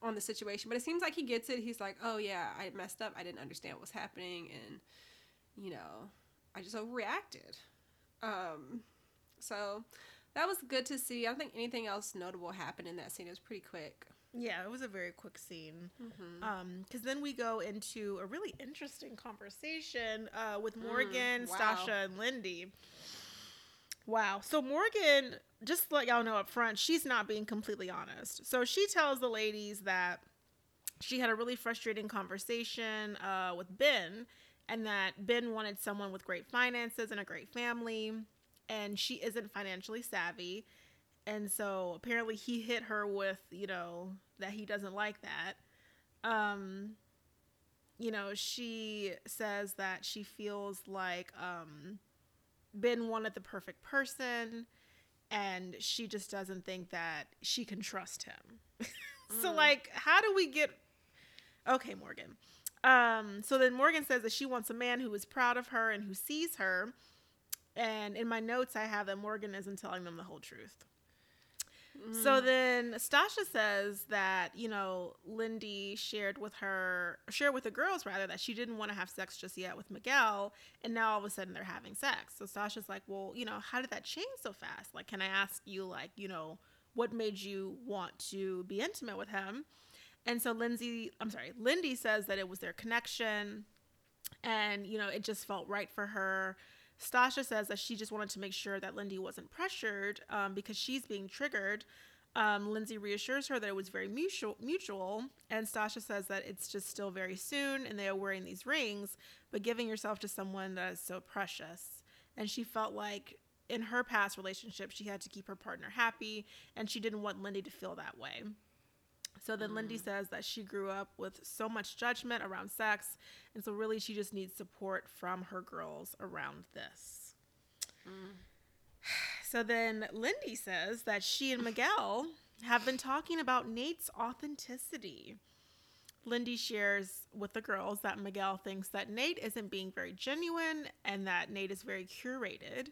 on the situation. But it seems like he gets it. He's like, "Oh yeah, I messed up. I didn't understand what was happening, and you know, I just overreacted." Um, so that was good to see. I don't think anything else notable happened in that scene. It was pretty quick. Yeah. It was a very quick scene. Mm-hmm. Um, because then we go into a really interesting conversation uh, with Morgan, wow. Stasha, and Lindy. Wow. So Morgan, just to let y'all know up front, she's not being completely honest. So she tells the ladies that she had a really frustrating conversation uh, with Ben, and that Ben wanted someone with great finances and a great family. and she isn't financially savvy. And so apparently he hit her with, you know, that he doesn't like that. Um, you know, she says that she feels like um, Ben wanted the perfect person and she just doesn't think that she can trust him. so, Mm. like, how do we get. Okay, Morgan. Um, so then Morgan says that she wants a man who is proud of her and who sees her. And in my notes, I have that Morgan isn't telling them the whole truth. So mm-hmm. then Stasha says that, you know, Lindy shared with her, shared with the girls rather, that she didn't want to have sex just yet with Miguel. And now all of a sudden they're having sex. So Stasha's like, well, you know, how did that change so fast? Like, can I ask you, like, you know, what made you want to be intimate with him? And so Lindsay, I'm sorry, Lindy says that it was their connection and, you know, it just felt right for her. Stasha says that she just wanted to make sure that Lindy wasn't pressured um, because she's being triggered. Um, Lindsay reassures her that it was very mutual, mutual, and Stasha says that it's just still very soon, and they are wearing these rings, but giving yourself to someone that is so precious. And she felt like in her past relationship, she had to keep her partner happy, and she didn't want Lindy to feel that way. So then Lindy mm. says that she grew up with so much judgment around sex, and so really she just needs support from her girls around this. Mm. So then Lindy says that she and Miguel have been talking about Nate's authenticity. Lindy shares with the girls that Miguel thinks that Nate isn't being very genuine and that Nate is very curated.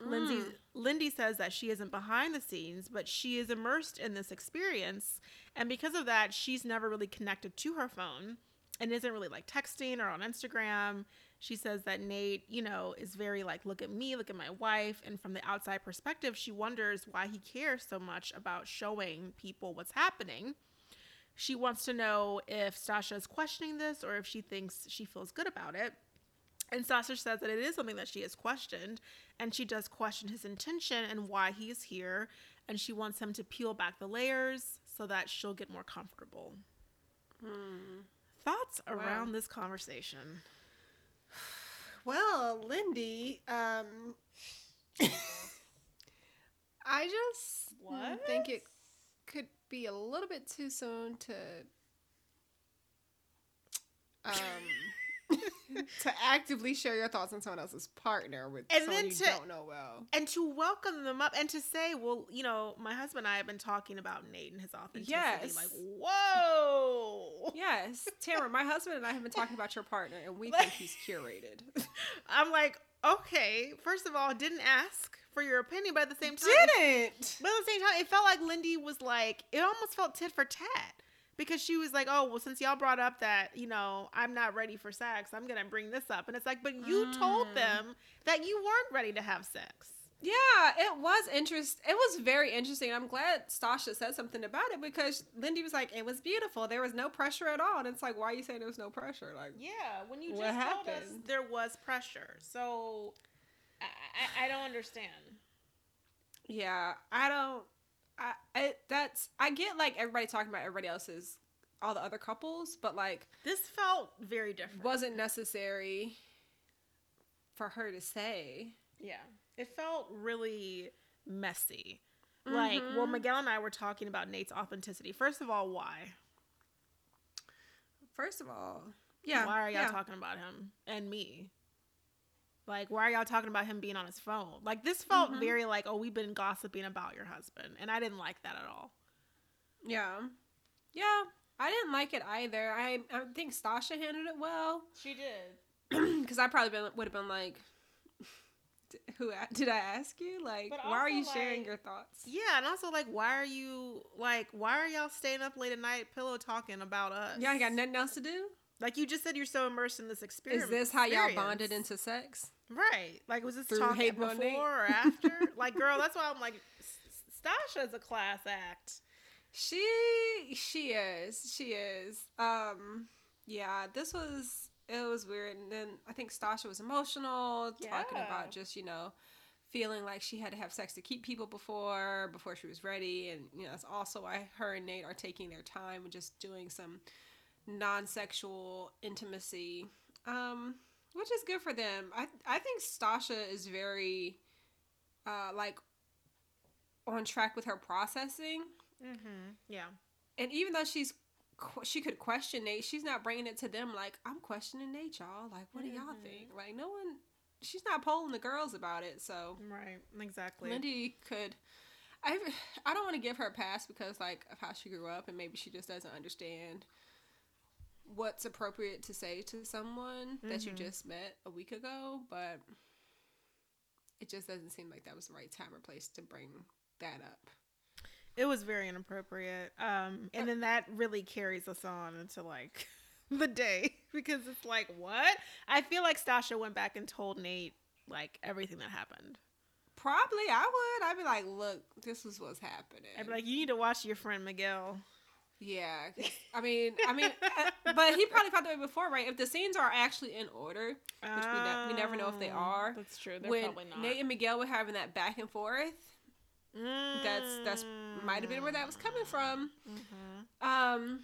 Lindsay mm. Lindy says that she isn't behind the scenes, but she is immersed in this experience, and because of that, she's never really connected to her phone and isn't really like texting or on Instagram. She says that Nate, you know, is very like, look at me, look at my wife, and from the outside perspective, she wonders why he cares so much about showing people what's happening. She wants to know if Stasha is questioning this or if she thinks she feels good about it. And Stasha says that it is something that she has questioned, and she does question his intention and why he is here, and she wants him to peel back the layers so that she'll get more comfortable. Hmm. Thoughts around this conversation? Well, Lindy, um, I just What? think it could be a little bit too soon to um to actively share your thoughts on someone else's partner with And someone then you to- don't know well. And to welcome them up and to say, well, you know, my husband and I have been talking about Nate and his authenticity. Yes. Like, whoa. Yes, Tamara, my husband and I have been talking about your partner, and we think he's curated. I'm like, okay, first of all, didn't ask for your opinion, but at the same time, Didn't. But at the same time, it felt like Lindy was like, it almost felt tit for tat. Because she was like, oh, well, since y'all brought up that, you know, I'm not ready for sex, I'm going to bring this up. And it's like, but you told Mm. them that you weren't ready to have sex. Yeah, it was interest. It was very interesting. I'm glad Stasha said something about it because Lindy was like, "It was beautiful. There was no pressure at all." And it's like, why are you saying there was no pressure? Like, Yeah, when you just What told us happened? there was pressure. So I, I, I don't understand. yeah, I don't. I, I that's I get like everybody talking about everybody else's all the other couples, but like This felt very different. wasn't necessary for her to say. Yeah. It felt really messy. Mm-hmm. Like, well. Miguel and I were talking about Nate's authenticity. First of all, why? First of all, yeah, Why are y'all yeah. talking about him and me? Like, why are y'all talking about him being on his phone? Like, this felt Mhm. very like, oh, we've been gossiping about your husband. And I didn't like that at all. Yeah, yeah. I didn't like it either. I I think Stasha handled it well. She did. because I probably been, would have been like, "Who did I ask you? Like, But why are you sharing your thoughts?" Yeah. And also, like, why are you, like, why are y'all staying up late at night pillow talking about us? Y'all ain't got nothing else to do. Like, you just said you're so immersed in this experience. Is this how y'all bonded into sex? Right. Like, was this Through talking hating before on Nate? or after? like, girl, that's why I'm like, Stasha's a class act. She she is she is. Um, yeah, this was it was weird, and then I think Stasha was emotional, talking Yeah. about just you know feeling like she had to have sex to keep people before before she was ready, and you know that's also why her and Nate are taking their time and just doing some non-sexual intimacy, um, which is good for them. I I think Stasha is very uh, like on track with her processing. Mm-hmm. Yeah. And even though she's she could question Nate, she's not bringing it to them like I'm questioning Nate, y'all. Like, what do y'all Mhm. think? Like, no one. She's not polling the girls about it, so Right. Exactly. Lindy could. I I don't want to give her a pass because like of how she grew up and maybe she just doesn't understand what's appropriate to say to someone that you Mhm. just met a week ago, but it just doesn't seem like that was the right time or place to bring that up. It was very inappropriate. Um, and then that really carries us on into like the day because it's like, what? I feel like Stasha went back and told Nate like everything that happened. Probably I would. I'd be like, look, this is what's happening. I'd be like, you need to watch your friend Miguel. Yeah, I mean, I mean, uh, but he probably felt that way before, right? If the scenes are actually in order, Which we ne- we never know if they are. That's true. They're when probably not. Nate and Miguel were having that back and forth, that's that's might have been where that was coming from. Mhm. Um,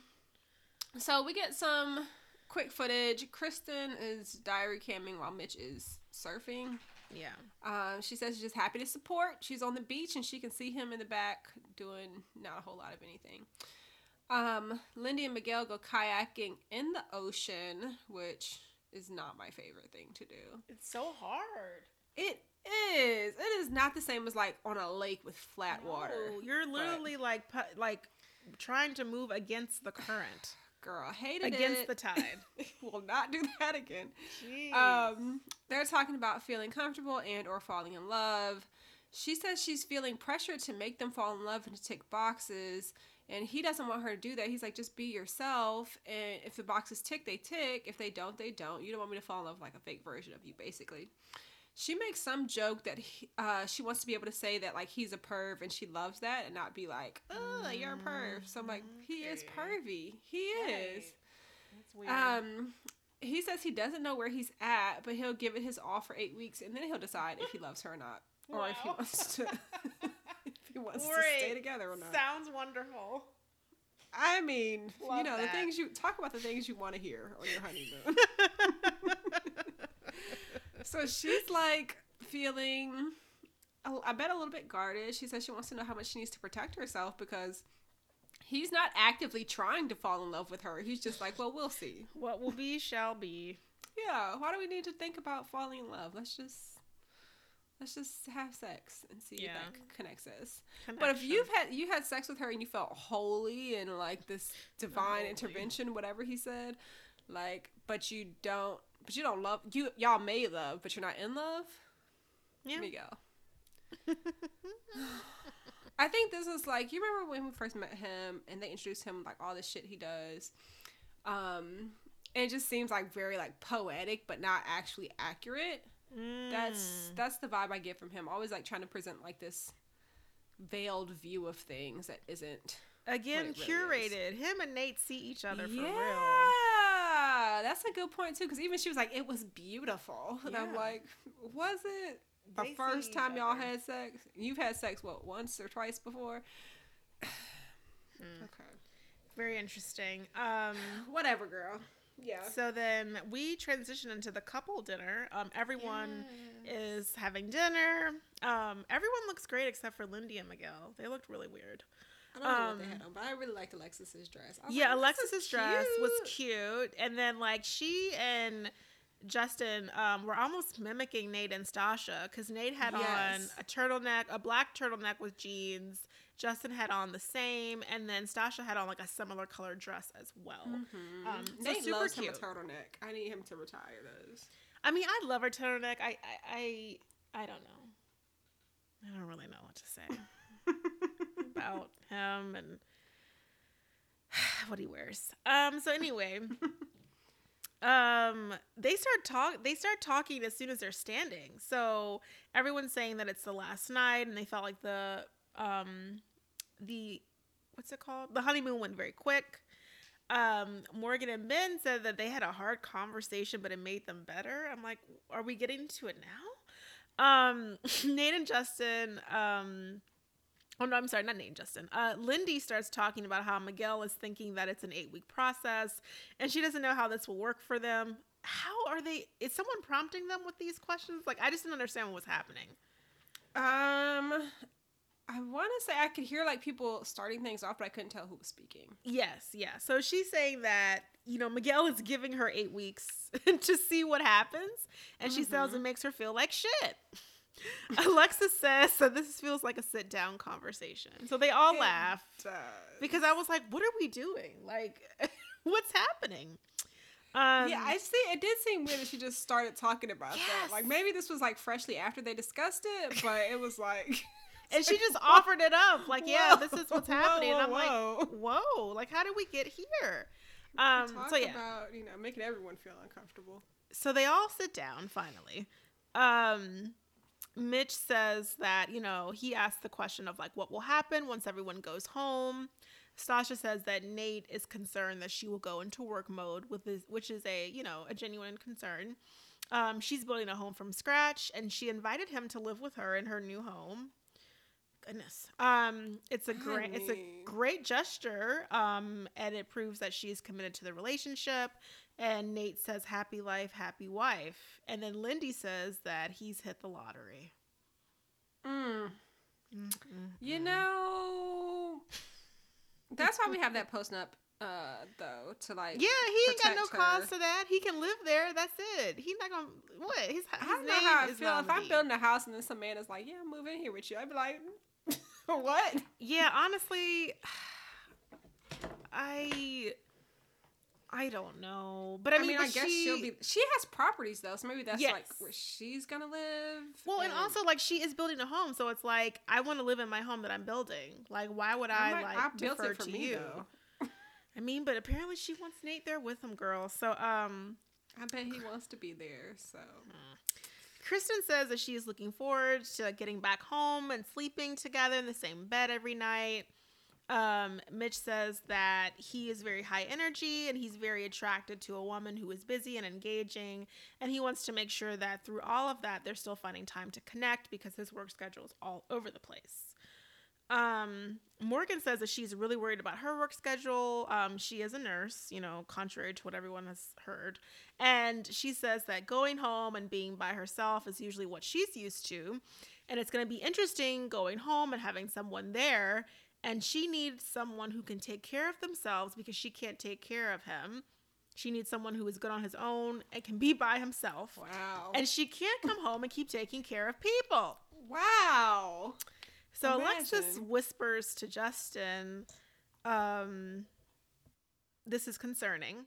so we get some quick footage. Kristen is diary camming while Mitch is surfing. Yeah. Um, she says she's just happy to support. She's on the beach and she can see him in the back doing not a whole lot of anything. Um, Lindy and Miguel go kayaking in the ocean, which is not my favorite thing to do. It's so hard. It is. It is not the same as like on a lake with flat water. You're literally like pu- like trying to move against the current, Girl, hated against it. Against the tide. Will not do that again. Jeez. Um, they're talking about feeling comfortable and or falling in love. She says she's feeling pressure to make them fall in love and to tick boxes, and he doesn't want her to do that. He's like, just be yourself, and if the boxes tick, they tick. If they don't, they don't. You don't want me to fall in love with, like a fake version of you, basically. She makes some joke that he, uh, she wants to be able to say that like he's a perv and she loves that and not be like, oh, you're a perv. So I'm like, he is pervy. He is. That's weird. Um, he says he doesn't know where he's at, but he'll give it his all for eight weeks, and then he'll decide if he loves her or not, or if he wants to, he wants to stay together or not. Sounds wonderful. I mean, you Love know, the things you talk about the things you want to hear on your honeymoon. so she's like feeling, I bet a little bit guarded. She says she wants to know how much she needs to protect herself because. He's not actively trying to fall in love with her. He's just like, well, we'll see. what will be shall be. Yeah, why do we need to think about falling in love? Let's just let's just have sex and see Yeah. if that connects us. But if you've had you had sex with her and you felt holy and like this divine intervention, whatever he said, like, but you don't, but you don't love you. Y'all may love, but you're not in love. yeah. Miguel. I think this is like you remember when we first met him and they introduced him like all the shit he does. Um and it just seems like very like poetic but not actually accurate. That's Mm. that's the vibe I get from him. Always like trying to present like this veiled view of things that isn't again really is. curated. Him and Nate see each other for yeah, real. Yeah, that's a good point too. Because even she was like, "It was beautiful," and I'm like, "Was it the They first time y'all had sex? You've had sex what once or twice before?" Hmm. Okay, Very interesting. Um, whatever, girl. Yeah. so then we transition into the couple dinner. Um, everyone is having dinner. Um, everyone looks great except for Lindy and Miguel. They looked really weird. I don't know what they um, had on, but I really liked Alexis's dress. Yeah, like, Alexis's dress was cute." cute, and then like she and Justin um, were almost mimicking Nate and Stasha because Nate had on a turtleneck, a black turtleneck with jeans. Justin had on the same, and then Stasha had on like a similar colored dress as well. Mhm. Um, so Nate super loves cute. him a turtleneck. I need him to retire those. I mean, I love her turtleneck. I, I, I, I don't know. I don't really know what to say about him and what he wears. Um. So anyway, um, they start talk. They start talking as soon as they're standing. So everyone's saying that it's the last night, and they felt like the um, the what's it called? The honeymoon went very quick. Um, Morgan and Ben said that they had a hard conversation, but it made them better. I'm like, are we getting to it now? Um, Nate and Justin, um, oh no, I'm sorry, not Nate Justin. Uh, Lindy starts talking about how Miguel is thinking that it's an eight week process and she doesn't know how this will work for them. How are they? Is someone prompting them with these questions? Like, I just didn't understand what was happening. Um, I want to say I could hear like people starting things off, but I couldn't tell who was speaking. Yes, yeah. So she's saying that, you know, Miguel is giving her eight weeks to see what happens. And she says it makes her feel like shit. Alexis says, so this feels like a sit down conversation. So they all It laugh does. because I was like, what are we doing? Like, what's happening? Um, yeah, I see. It did seem weird that she just started talking about Yes. that. Like maybe this was like freshly after they discussed it, but it was like, and she just offered it up. Like, yeah, this is what's Whoa, happening. and I'm like, whoa. whoa, like, how did we get here? Um, Talk so yeah, about you know making everyone feel uncomfortable. so they all sit down finally. Um, Mitch says that you know he asked the question of like what will happen once everyone goes home. Stasha says that Nate is concerned that she will go into work mode with his, which is a you know a genuine concern. Um, she's building a home from scratch, and she invited him to live with her in her new home. Goodness, um, it's a great it's a great gesture, um, and it proves that she's committed to the relationship. And Nate says, "Happy life, happy wife," and then Lindy says that he's hit the lottery. Mm. Mm-mm. You know, that's why we have that post up, uh, though, to like. Yeah, he ain't got no protect cause to that. He can live there. That's it. He's not gonna what? His, his I don't know how I feel. If I'm building a house and then some man is like, "Yeah, move in here with you," I'd be like, "What?" Yeah, honestly, I I don't know, but I I mean, mean, but I guess she, will be. She has properties though, so maybe that's like where she's gonna live. Well, and also like she is building a home, so it's like I want to live in my home that I'm building. Like, why would I I'm like, I defer to me you? I mean, but apparently she wants Nate there with him, girl. So, um, I bet he wants to be there. So Kristen says that she is looking forward to getting back home and sleeping together in the same bed every night. Um, Mitch says that he is very high energy and he's very attracted to a woman who is busy and engaging. And he wants to make sure that through all of that, they're still finding time to connect because his work schedule is all over the place. Um, Morgan says that she's really worried about her work schedule. Um, she is a nurse, you know, contrary to what everyone has heard. And she says that going home and being by herself is usually what she's used to. And it's going to be interesting going home and having someone there. And she needs someone who can take care of themselves because she can't take care of him. She needs someone who is good on his own and can be by himself. wow, And she can't come home and keep taking care of people. wow. So Alexis Imagine. whispers to Justin, um, this is concerning.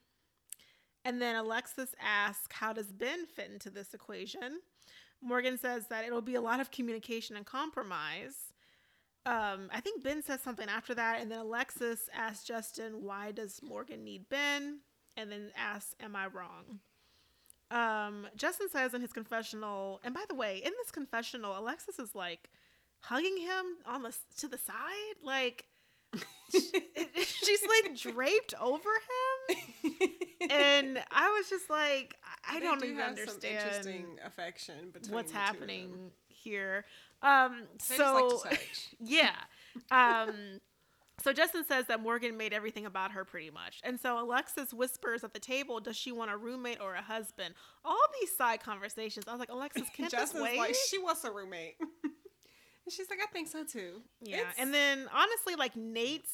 And then Alexis asks, How does Ben fit into this equation? Morgan says that it'll be a lot of communication and compromise. Um, I think Ben says something after that, and then Alexis asks Justin, Why does Morgan need Ben? And then asks, Am I wrong? Um, Justin says in his confessional, and by the way, in this confessional, Alexis is like hugging him on the to the side, like she's like draped over him, and I was just like, I, They don't do even understand interesting affection between what's the two of them. happening here. Um, so like yeah. Um, so Justin says that Morgan made everything about her pretty much. And so Alexis whispers at the table, does she want a roommate or a husband? All these side conversations. I was like, Alexis, can't this Justin's wait? like, she wants a roommate. and she's like, I think so too. yeah. It's- And then honestly, like Nate's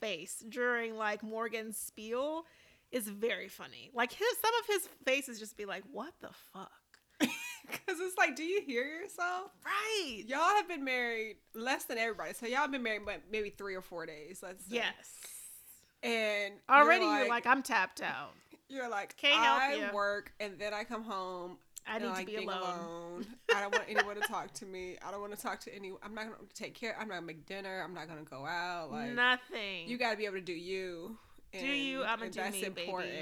face during like Morgan's spiel is very funny. Like his some of his faces just be like, what the fuck? Because it's like, do you hear yourself? Right. Y'all have been married less than everybody. So y'all been married but maybe three or four days, let's say. Yes. And Already you're you're like, I'm tapped out. you're like, Can't help I ya." work and then I come home. I need I to be being alone. I don't want anyone to talk to me. I don't want to talk to anyone. I'm not going to take care. I'm not going to make dinner. I'm not going to go out. Like Nothing. you got to be able to do you. Do you, I'ma do that's me, baby. important.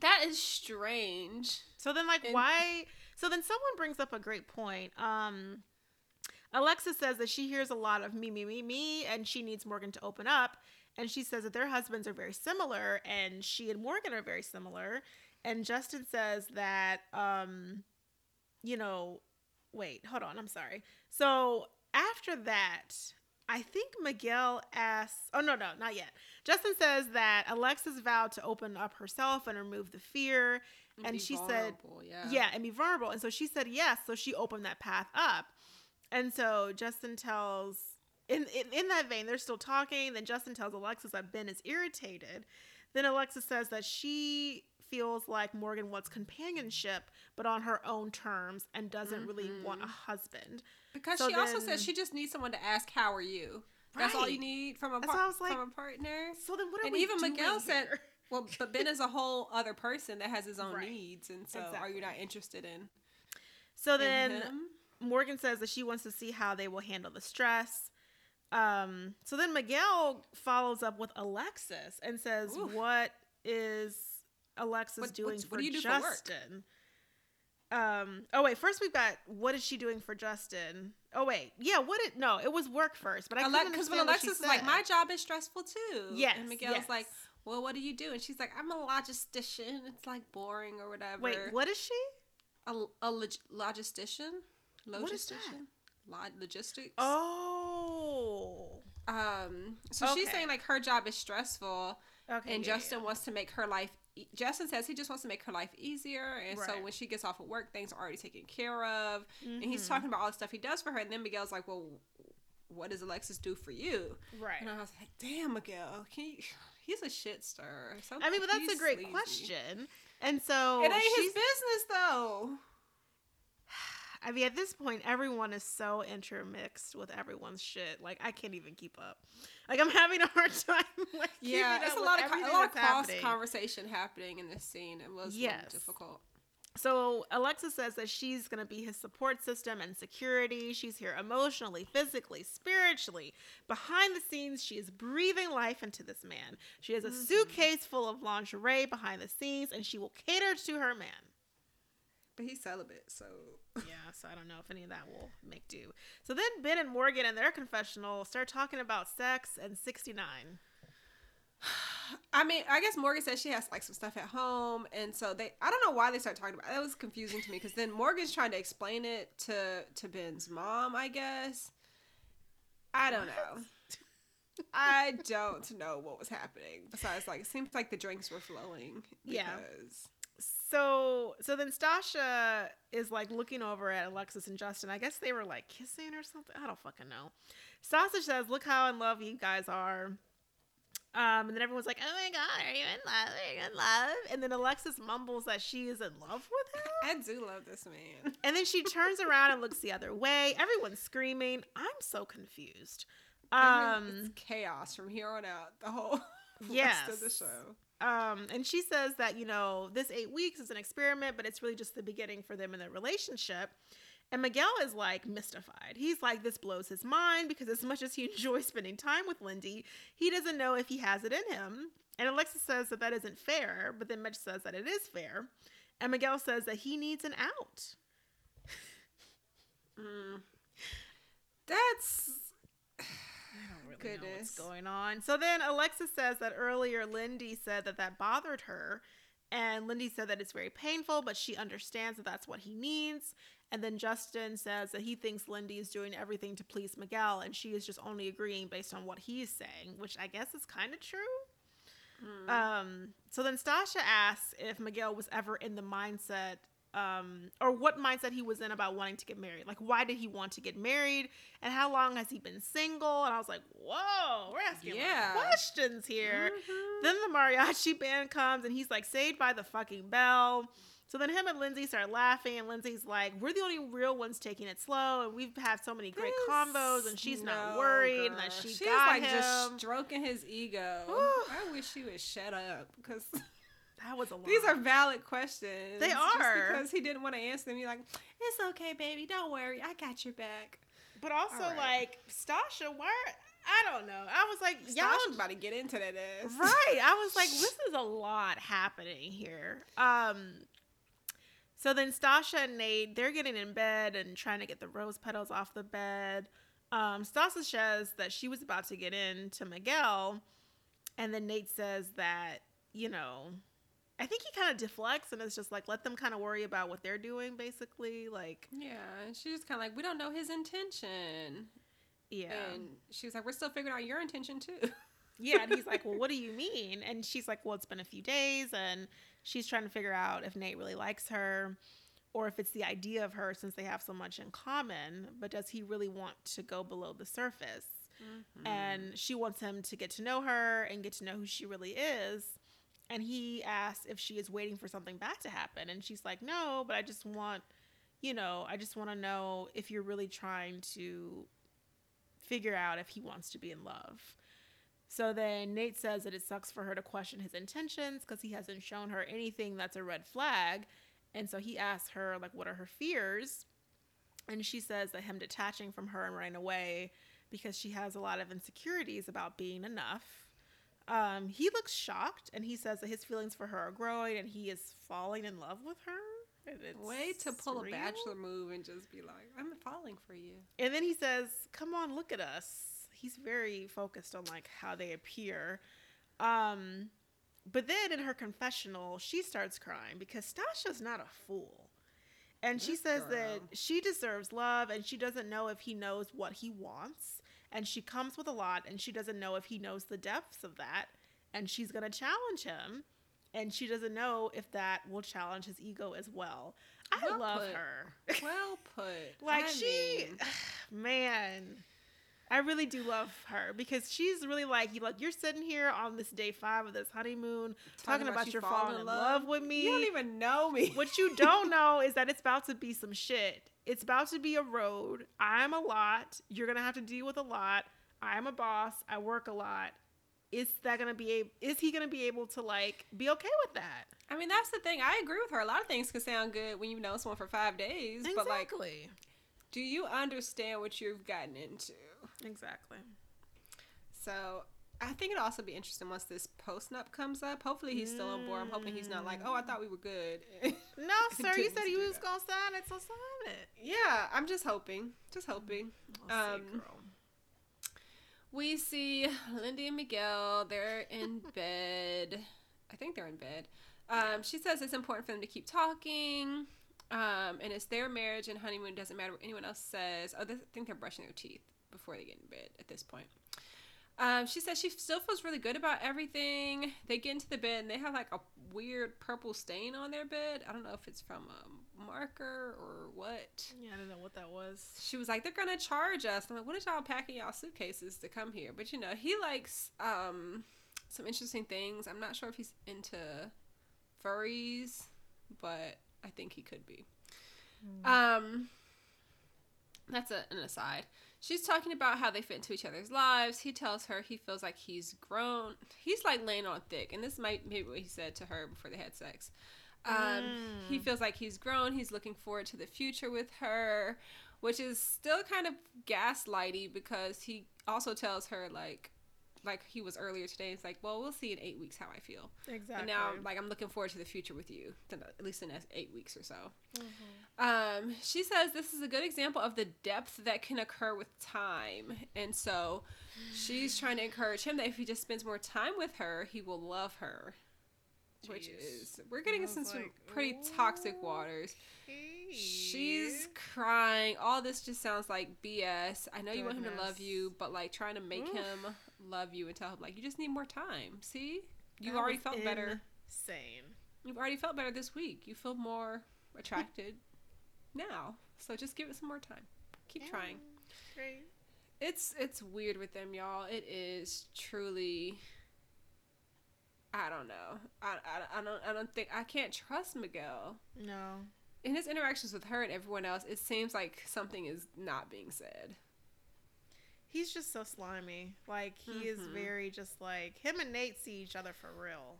That is strange. So then, like, And- why? So then, someone brings up a great point. Um, Alexis says that she hears a lot of me, me, me, me, and she needs Morgan to open up. And she says that their husbands are very similar, and she and Morgan are very similar. And Justin says that, um, you know, wait, hold on, I'm sorry. So after that, I think Miguel asks, oh, no, no, not yet. Justin says that Alexis vowed to open up herself and remove the fear. And be she said, yeah. yeah, and be vulnerable. And so she said yes. So she opened that path up. And so Justin tells in, in in that vein, they're still talking. Then Justin tells Alexis that Ben is irritated. Then Alexis says that she feels like Morgan wants companionship, but on her own terms, and doesn't really want a Mhm. husband. Because So she also says she just needs someone to ask, "How are you?" That's all you need from a par- why I was like- from a partner. So then, what are And we even doing Miguel said- here? Well, but Ben is a whole other person that has his own Right. needs, and so are you not interested in? So in then him? Morgan says that she wants to see how they will handle the stress. Um, so then Miguel follows up with Alexis and says, Oof. "What is Alexis What- doing what's- for what do do for? Justin?" um. Oh wait. First we've got what is she doing for Justin? Oh wait. Yeah. What? It no. It was work first, but I Because when what she Alexis is like, "My job is stressful too," Yes. and Miguel's yes. like, "Well, what do you do?" And she's like, "I'm a logistician. It's like boring or whatever." "Wait, what is she?" A, a log- logistician? Logistician? What is that? Log- logistics? Oh. Um, so she's saying like her job is stressful, Okay. and yeah, Justin yeah. wants to make her life. E- Justin says he just wants to make her life easier, and so when she gets off of work, things are already taken care of. And he's Mhm. talking about all the stuff he does for her, and then Miguel's like, "Well, what does Alexis do for you?" right. And I was like, "Damn, Miguel, can you, he's a shit stir." So I mean, but that's a great sleazy. question. And so It ain't his business though. I mean, at this point, everyone is so intermixed with everyone's shit. Like, I can't even keep up. Like, I'm having a hard time. Like, Yeah, it's a lot of a lot of cross happening. conversation happening in this scene. It was yes. difficult. So Alexis says that she's going to be his support system and security. She's here emotionally, physically, spiritually. Behind the scenes, she is breathing life into this man. She has a Mhm. suitcase full of lingerie behind the scenes, and she will cater to her man. But he's celibate, so yeah, so I don't know if any of that will make do. So then Ben and Morgan in their confessional start talking about sex and 69. I mean, I guess Morgan says she has like some stuff at home, and so they. I don't know why they start talking about. It. That was confusing to me because then Morgan's trying to explain it to to Ben's mom. I guess. I don't know. I don't know what was happening. Besides, like, it seems like the drinks were flowing. Yeah. So so then Stasha is like looking over at Alexis and Justin. I guess they were like kissing or something. I don't fucking know. Stasha says, "Look how in love you guys are." Um, and then everyone's like, "Oh my god, are you in love? Are you in love?" And then Alexis mumbles that she is in love with him. I do love this man. And then she turns around and looks the other way. Everyone's screaming. I'm so confused. Um, it's chaos from here on out. The whole Yes. rest of the show. um, and she says that you know this eight weeks is an experiment, but it's really just the beginning for them in their relationship. And Miguel is like mystified. He's like, this blows his mind because as much as he enjoys spending time with Lindy, he doesn't know if he has it in him. And Alexis says that that isn't fair, but then Mitch says that it is fair. And Miguel says that he needs an out. Mm. That's I don't really know what's going on. So then Alexis says that earlier Lindy said that that bothered her. And Lindy said that it's very painful, but she understands that that's what he needs. And then Justin says that he thinks Lindy is doing everything to please Miguel, and she is just only agreeing based on what he's saying, which I guess is kind of true. mm. Um, so then Stasha asks if Miguel was ever in the mindset, um, or what mindset he was in about wanting to get married. Like, why did he want to get married, and how long has he been single? And I was like, whoa, we're asking yeah. Questions here. Mhm. Then the mariachi band comes, and he's like, saved by the fucking bell. So then him and Lindsay start laughing, and Lindsay's like, "We're the only real ones taking it slow, and we've had so many great This- combos, and she's not worried, and girl. that she She's got like him." just stroking his ego. I wish she would shut up because that was a lot. these are valid questions. They Just are. because he didn't want to answer them. You're like, it's okay, baby. Don't worry. I got your back. But also, right. like Stasha, why? I don't know. I was like, y'all, Stasha's about to get into that ass. right? I was like, this is a lot happening here. Um. So then Stasha and Nate, they're getting in bed and trying to get the rose petals off the bed. Um, Stasha says that she was about to get in to Miguel, and then Nate says that you know, I think he kind of deflects and is just like, let them kind of worry about what they're doing, basically. Like, Yeah, and she's just kind of like, we don't know his intention. yeah. And she was like, we're still figuring out your intention too. Yeah, and he's like, "Well, what do you mean?" And she's like, "Well, it's been a few days," and she's trying to figure out if Nate really likes her. or if it's the idea of her since they have so much in common, but does he really want to go below the surface? Mhm. And she wants him to get to know her and get to know who she really is. And he asks if she is waiting for something bad to happen. And she's like, no, but I just want, you know, I just want to know if you're really trying to figure out if he wants to be in love. So then Nate says that it sucks for her to question his intentions because he hasn't shown her anything that's a red flag. And so he asks her, like, what are her fears? And she says that him detaching from her and running away because she has a lot of insecurities about being enough. Um, he looks shocked and he says that his feelings for her are growing and he is falling in love with her. It's Way to pull real. a bachelor move and just be like, I'm falling for you. And then he says, "Come on, look at us." He's very focused on like how they appear. Um, but then in her confessional, she starts crying because Stasha's not a fool. And she says girl. that she deserves love and she doesn't know if he knows what he wants. And she comes with a lot and she doesn't know if he knows the depths of that. And she's going to challenge him. And she doesn't know if that will challenge his ego as well. I Well love put. her. Well put. Like I she, mean, man, I really do love her because she's really like you. Like you're sitting here on this day five of this honeymoon, talking, about, you you're falling falling in love, with me. You don't even know me. what you don't know is that it's about to be some shit. It's about to be a road. I'm a lot. You're gonna have to deal with a lot. I'm a boss. I work a lot. Is that gonna be? A, is he gonna be able to like be okay with that? I mean, that's the thing. I agree with her. A lot of things can sound good when you've known someone for five days, but like, do you understand what you've gotten into? Exactly. So I think it'll also be interesting once this post nup comes up. Hopefully he's still on board. I'm hoping he's not like, oh, I thought we were good. No, sir. You said you was gonna sign it, so sign it. yeah, I'm just hoping. Just hoping. We'll see, Um, girl. We see Lindy and Miguel. They're in bed. I think they're in bed. Um, she says it's important for them to keep talking. Um, and it's their marriage and honeymoon. Doesn't matter what anyone else says. Oh, they, I think they're brushing their teeth before they get in bed at this point. Um, she says she still feels really good about everything. They get into the bed and they have like a weird purple stain on their bed. I don't know if it's from a marker or what Yeah, I don't know what that was. she was like, they're gonna charge us. I'm like, what did y'all pack in y'all suitcases to come here? But you know, he likes um some interesting things. I'm not sure if he's into furries, but I think he could be. Um that's a, an aside. She's talking about how they fit into each other's lives. He tells her he feels like he's grown. He's like laying on thick, and this might be what he said to her before they had sex. Um, He Mm. feels like he's grown. He's looking forward to the future with her, which is still kind of gaslighty because he also tells her like, like he was earlier today. It's like, well, we'll see in eight weeks how I feel. Exactly. And now, like, I'm looking forward to the future with you, at least in the next eight weeks or so. Mm-hmm. Um, she says this is a good example of the depth that can occur with time. And so she's trying to encourage him that if he just spends more time with her, he will love her. Which is, we're getting into some like, pretty toxic waters. She's crying. All this just sounds like BS. I know you want him to love you, but like trying to make Oof. him love you and tell him like you just need more time. See, you That already felt better. Same. You've already felt better this week. You feel more attracted now. So just give it some more time. Keep trying. Great. It's it's weird with them, y'all. It is truly. I don't know. I, I, I don't I don't think I can't trust Miguel No. in his interactions with her and everyone else. It seems like something is not being said. He's just so slimy. Like he is Mhm. very just like him and Nate see each other for real.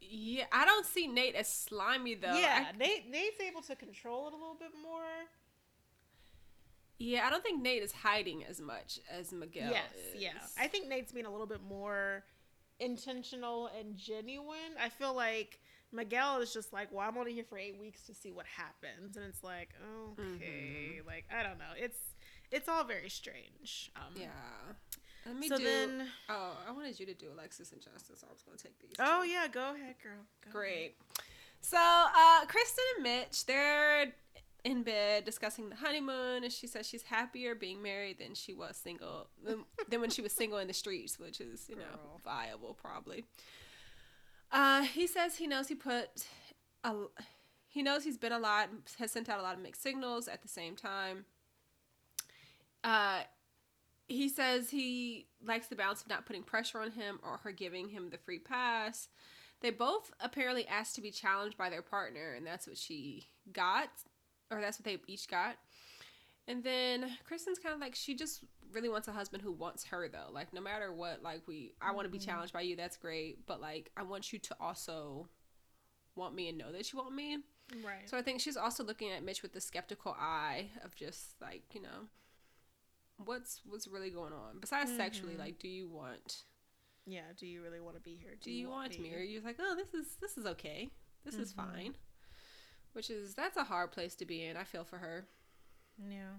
Yeah, I don't see Nate as slimy though. yeah, I, Nate Nate's able to control it a little bit more. yeah, I don't think Nate is hiding as much as Miguel yes, is. yeah. I think Nate's being a little bit more intentional and genuine. I feel like Miguel is just like, well, I'm only here for eight weeks to see what happens, and it's like, okay, like I don't know. It's it's all very strange. Um, yeah. Let me So do. then, oh, I wanted you to do Alexis and Justin, so I was gonna take these. oh two. yeah, go ahead, girl. Go Great. So, uh, Kristen and Mitch, they're in bed discussing the honeymoon, and she says she's happier being married than she was single than, than when she was single in the streets, which is you know Girl. viable probably. Uh, he says he knows he put a he knows he's been a lot, has sent out a lot of mixed signals at the same time. Uh, he says he likes the balance of not putting pressure on him or her giving him the free pass. They both apparently asked to be challenged by their partner, and that's what she got, or that's what they each got. And then Kristen's kind of like she just really wants a husband who wants her though. Like no matter what, like we I want to be challenged by you, that's great, but like I want you to also want me and know that you want me. Right. So I think she's also looking at Mitch with the skeptical eye of just like, you know, what's what's really going on besides sexually Mhm. like do you want yeah. Do you really want to be here? do you want me or you're like oh this is this is okay this is Mhm. fine which is that's a hard place to be in i feel for her Yeah.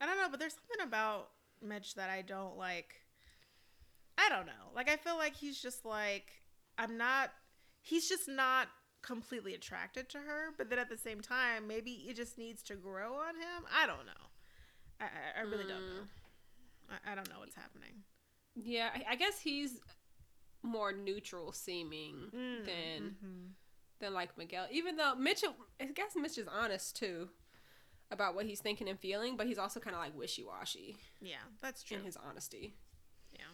I don't know, but there's something about Mitch that I don't like. I don't know. Like I feel like he's just like I'm not he's just not completely attracted to her, but then at the same time, maybe it just needs to grow on him. I don't know. I I, really don't know. I, I don't know what's happening. yeah I, I guess he's more neutral seeming Mm, than mhm. than like miguel even though Mitchell, i guess mitch is honest too about what he's thinking and feeling but he's also kind of like wishy-washy Yeah, that's true. in his honesty Yeah.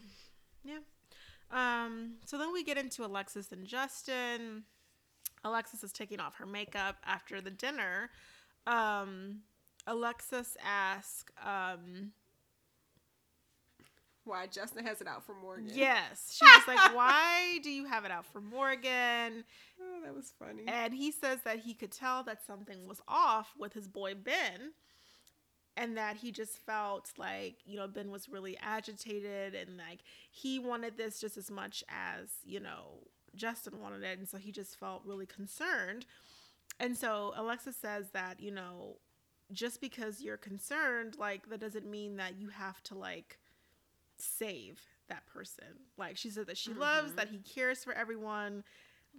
Yeah. Um, so then we get into Alexis and Justin. Alexis is taking off her makeup after the dinner. Um, Alexis asks, um, why justin has it out for morgan yes, she was like, why do you have it out for Morgan? oh, that was funny And he says that he could tell that something was off with his boy Ben. And that he just felt like, you know, Ben was really agitated and like he wanted this just as much as, you know, Justin wanted it. And so he just felt really concerned. And so Alexa says that, you know, just because you're concerned, like, that doesn't mean that you have to, like, save that person. Like, she said that she loves, Mhm. that he cares for everyone,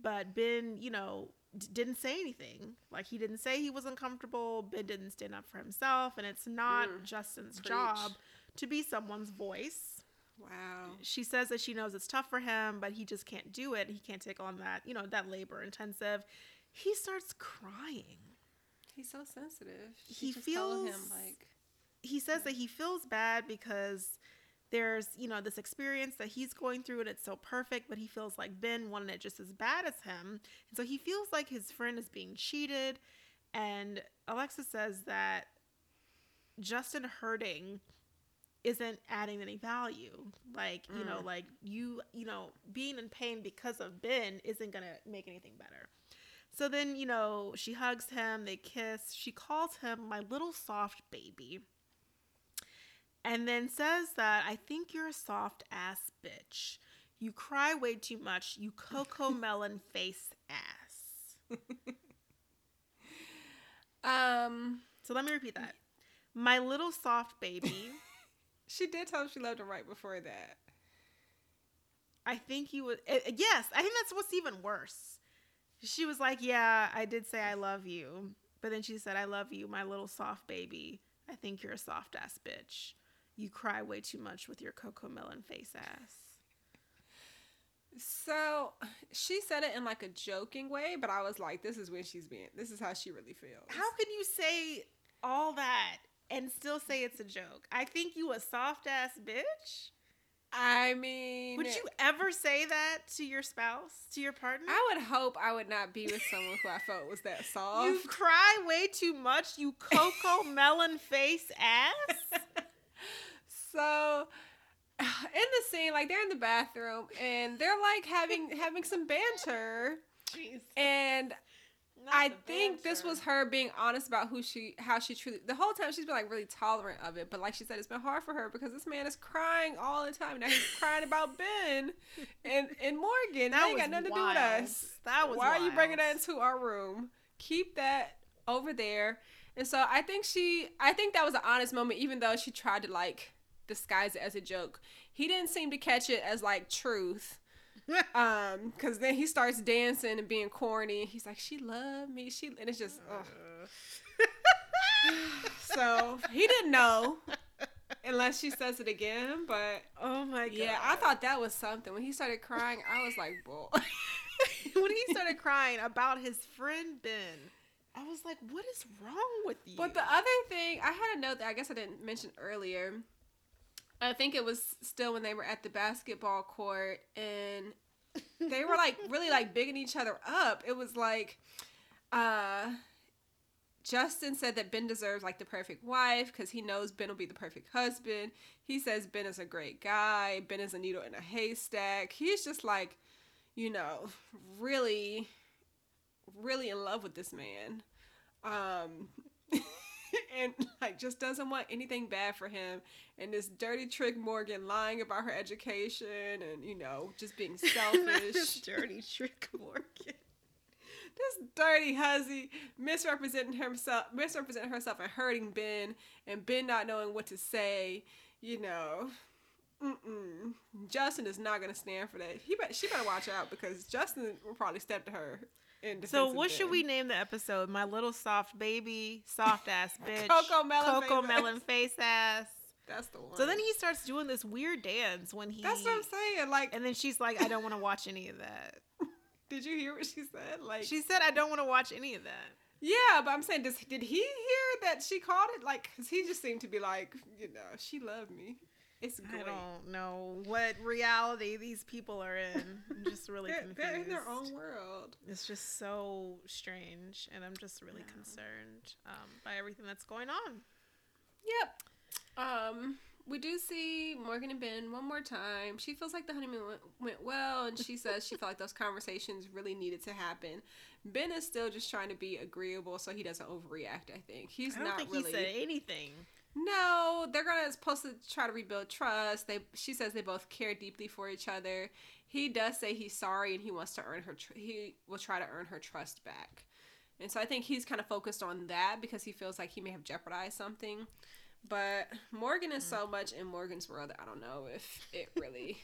but Ben, you know, d- didn't say anything. Like, he didn't say he was uncomfortable. Ben didn't stand up for himself. And it's not Mm. Justin's Preach. job to be someone's voice wow she says that she knows it's tough for him, but he just can't do it. He can't take on that, you know, that labor intensive. He starts crying. He's so sensitive He just telling him feels- like He says that he feels bad because there's, you know, this experience that he's going through and it's so perfect, but he feels like Ben wanted it just as bad as him. And so he feels like his friend is being cheated. And Alexa says that Justin hurting isn't adding any value. Like, you know, Mm. like you, you know, being in pain because of Ben isn't going to make anything better. So then, you know, she hugs him, they kiss. She calls him my little soft baby. And then says that I think you're a soft ass bitch. You cry way too much, you cocoa melon face ass. um So let me repeat that. My little soft baby. she did tell him she loved him right before that I think you would. eh, yes, I think that's what's even worse. She was like, "Yeah, I did say I love you," but then she said, "I love you, my little soft baby. I think you're a soft ass bitch. You cry way too much with your Cocomelon face ass." So she said it in like a joking way, but I was like, this is when she's being, this is how she really feels. How can you say all that and still say it's a joke? I think you a soft ass bitch. I mean, Would you ever say that to your spouse, to your partner? I would hope I would not be with someone who I felt was that soft. you cry way too much, you cocoa melon face ass. so in the scene, like they're in the bathroom and they're like having having some banter, Jeez. and I think this was her being honest about who she, how she truly. The whole time she's been like really tolerant of it, but like she said, it's been hard for her because this man is crying all the time. Now he's crying about Ben and and Morgan. That ain't got nothing to do with us. That was Why are you bringing that into our room? Keep that over there. And so I think she, I think that was an honest moment, even though she tried to like disguise it as a joke. He didn't seem to catch it as like truth. Um, cause then he starts dancing and being corny. He's like, "She loved me." She and it's just, ugh. so he didn't know unless she says it again. But oh my god. yeah, I thought that was something. When he started crying, I was like, "Bull." when he started crying about his friend Ben, I was like, what is wrong with you? But the other thing, I had a note that I guess I didn't mention earlier. I think it was still when they were at the basketball court and they were like really like bigging each other up. It was like uh Justin said that Ben deserves like the perfect wife because he knows Ben will be the perfect husband. He says Ben is a great guy. Ben is a needle in a haystack. He's just like, you know, really, really in love with this man. Um, and like just doesn't want anything bad for him. And this dirty trick Morgan lying about her education and, you know, just being selfish. this dirty trick Morgan this dirty hussy misrepresenting himself, misrepresenting herself and hurting Ben, and Ben not knowing what to say. You know, Mm-mm. Justin is not gonna stand for that. He bet she better watch out because Justin will probably step to her. So what should we name the episode? My little soft baby, soft ass bitch, Cocomelon, Coco face melon face ass. That's the one. So then he starts doing this weird dance when he. That's what I'm saying. Like, and then she's like, "I don't want to watch any of that." Did you hear what she said? Like she said, I don't want to watch any of that. Yeah, but I'm saying, does did he hear that she called it? Like, cause he just seemed to be like, you know, she loved me. It's great. I don't know what reality these people are in. I'm just really they're, confused. They're in their own world. It's just so strange, and I'm just really yeah. concerned um, by everything that's going on. Yep. Um, we do see Morgan and Ben one more time. She feels like the honeymoon went, went well, and she says she felt like those conversations really needed to happen. Ben is still just trying to be agreeable so he doesn't overreact. I think he's I not think really he said anything. No, they're gonna supposed to try to rebuild trust. They she says they both care deeply for each other. He does say he's sorry and he wants to earn her. Tr- he will try to earn her trust back. And so I think he's kind of focused on that because he feels like he may have jeopardized something. But Morgan is so much in Morgan's world that I don't know if it really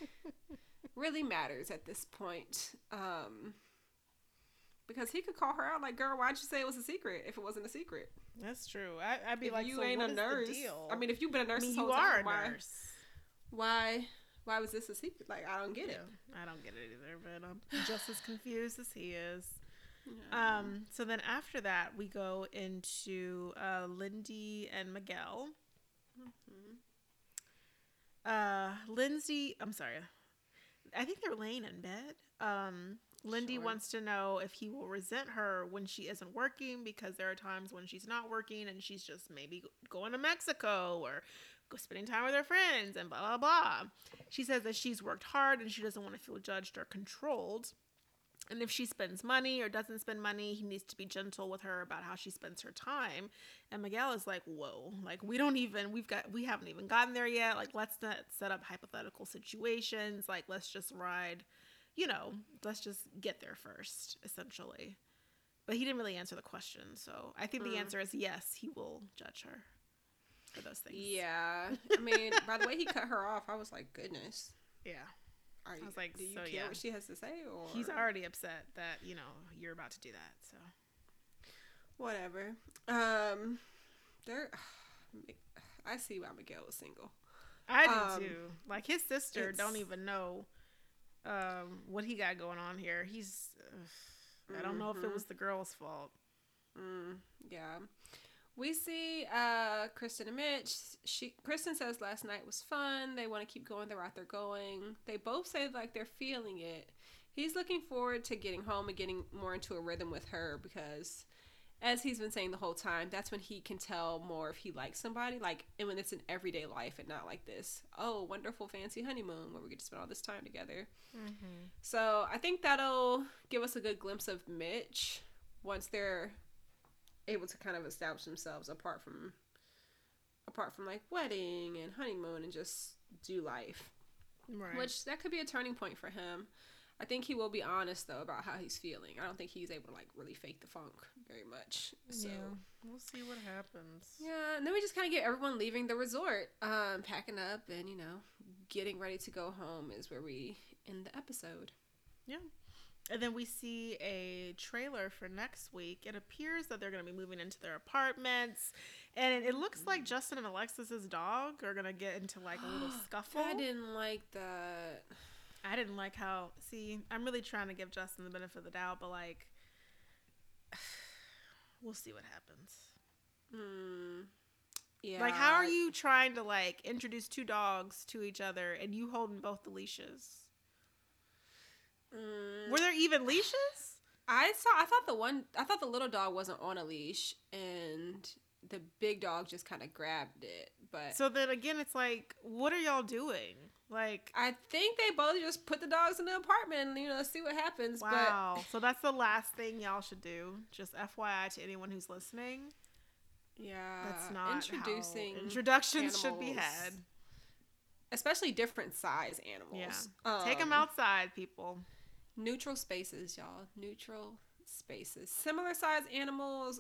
really matters at this point. Um because he could call her out like, "Girl, why'd you say it was a secret if it wasn't a secret?" That's true. I, would be if like, "You so ain't a nurse." I mean, if you've been a nurse, I mean, you are time, a why, nurse. Why? Why was this a secret? Like, I don't get yeah, it. I don't get it either. But I'm just as confused as he is. Yeah. Um. So then after that, we go into uh, Lindy and Miguel. Mm-hmm. Uh, Lindsay, I'm sorry. I think they're laying in bed. Um, Lindy sure. wants to know if he will resent her when she isn't working because there are times when she's not working and she's just maybe going to Mexico or spending time with her friends and blah blah blah. She says that she's worked hard and she doesn't want to feel judged or controlled. And if she spends money or doesn't spend money, he needs to be gentle with her about how she spends her time. And Miguel is like, whoa, like we don't even, we've got, we haven't even gotten there yet. Like, let's not set up hypothetical situations. Like, let's just ride, you know, let's just get there first, essentially. But he didn't really answer the question. So I think mm. the answer is yes, he will judge her for those things. Yeah. I mean, by the way he cut her off, I was like, goodness. Yeah. Are you, I was like, do you so, care yeah. what she has to say? Or he's already upset that you know you're about to do that. So whatever. Um, there. I see why Miguel was single. I do um, too. Like his sister don't even know um, what he got going on here. He's. Uh, I don't know mm-hmm. if it was the girl's fault. Mm, yeah. We see uh, Kristen and Mitch. She Kristen says last night was fun. They want to keep going the route they're going. They both say like they're feeling it. He's looking forward to getting home and getting more into a rhythm with her because, as he's been saying the whole time, that's when he can tell more if he likes somebody. Like, and when it's an everyday life and not like this, oh, wonderful fancy honeymoon where we get to spend all this time together. Mm-hmm. So I think that'll give us a good glimpse of Mitch once they're able to kind of establish themselves apart from apart from like wedding and honeymoon and just do life. Right. Which that could be a turning point for him. I think he will be honest though about how he's feeling. I don't think he's able to like really fake the funk very much. So yeah, we'll see what happens. Yeah, and then we just kind of get everyone leaving the resort, um, packing up, and you know, getting ready to go home is where we end the episode. Yeah. And then we see a trailer for next week. It appears that they're going to be moving into their apartments. And it looks like Justin and Alexis's dog are going to get into like a little scuffle. I didn't like that. I didn't like how. See, I'm really trying to give Justin the benefit of the doubt, but like. we'll see what happens. Hmm. Yeah. Like, how are you trying to like introduce two dogs to each other and you holding both the leashes? Mm, Were there even leashes? I saw. I thought the one. I thought the little dog wasn't on a leash, and the big dog just kind of grabbed it. But So then again, it's like, what are y'all doing? Like, I think they both just put the dogs in the apartment and you know see what happens. wow. so that's the last thing y'all should do. Just FYI to anyone who's listening. Yeah, That's not introducing introductions should be had. especially different size animals. Yeah. Take them Um, outside, people. Neutral spaces, y'all. Neutral spaces. Similar size animals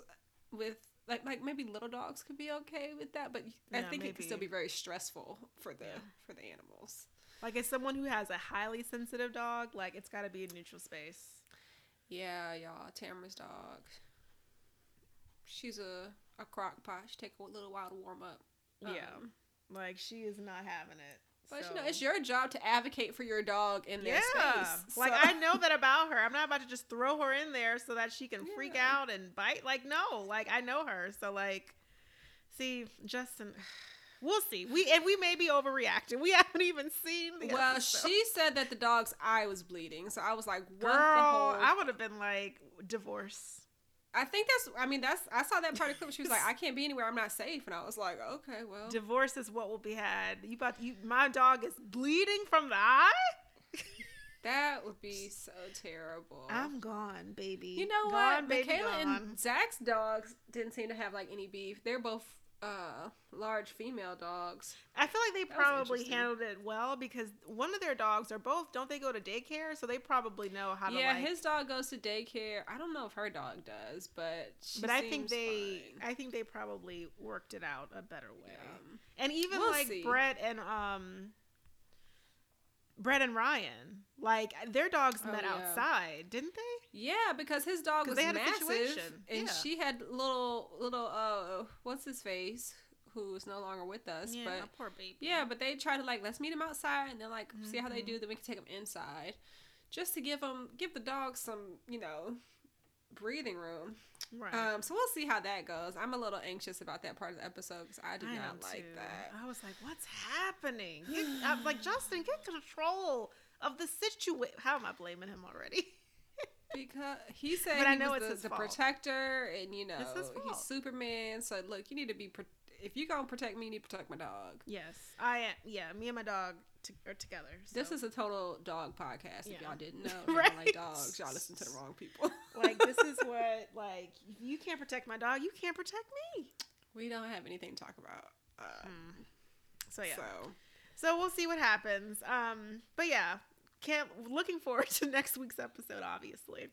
with like like maybe little dogs could be okay with that, but I Yeah, think it could still be very stressful for the Yeah. for the animals. Like, as someone who has a highly sensitive dog, like, it's got to be a neutral space. Yeah, y'all. Tamara's dog. She's a a crock pot. She take a little while to warm up. Yeah. Um, Like, she is not having it. But so. you know, it's your job to advocate for your dog in their yeah. space. Like, so- I know that about her. I'm not about to just throw her in there so that she can freak out and bite. Like, no. Like, I know her. So, like, see, Justin. We'll see. We and we may be overreacting. We haven't even seen the Well, episode. she said that the dog's eye was bleeding, so I was like, "What Girl, the whole?" I would have been like, divorce. I think that's. I mean, that's. I saw that part of the clip. She was like, "I can't be anywhere. I'm not safe," and I was like, "Okay, well." Divorce is what will be had. You about you? My dog is bleeding from the eye. That would be so terrible. I'm gone, baby. you know Gone, what? baby, Michaela gone. and Zach's dogs didn't seem to have like any beef. They're both uh large female dogs. I feel like they That probably handled it well because one of their dogs are both. Don't they go to daycare? So they probably know how to. yeah, like, his dog goes to daycare. I don't know if her dog does, but she But I think they, fine. I think they probably worked it out a better way. Yeah. And even We'll like see. Brett and um, Brett and Ryan, like their dogs Oh, met yeah. outside, didn't they? Yeah, because his dog was they had a massive, situation. and Yeah. she had little little uh, what's his face, who is no longer with us. yeah, But poor baby. yeah, but they try to like let's meet him outside, and then like see how they Mhm. do. Then we can take him inside, just to give them give the dog some you know breathing room. Right. Um, so we'll see how that goes. I'm a little anxious about that part of the episode because I did I not like too. that. I was like, "What's happening?" Get, I'm like, Justin, get control of the situation. How am I blaming him already? Because he said But I know was it's the, the protector, and you know he's. Superman. So look, you need to be pro- if you gonna protect me, you need to protect my dog. yes, I am. Yeah, me and my dog t- are together. This is a total dog podcast. If Yeah. y'all didn't know, don't Right. like dogs, y'all listen to the wrong people. like this is what like if you can't protect my dog, you can't protect me. we don't have anything to talk about. Uh, Mm. So yeah. So So we'll see what happens. Um, but yeah, can't looking forward to next week's episode. Obviously.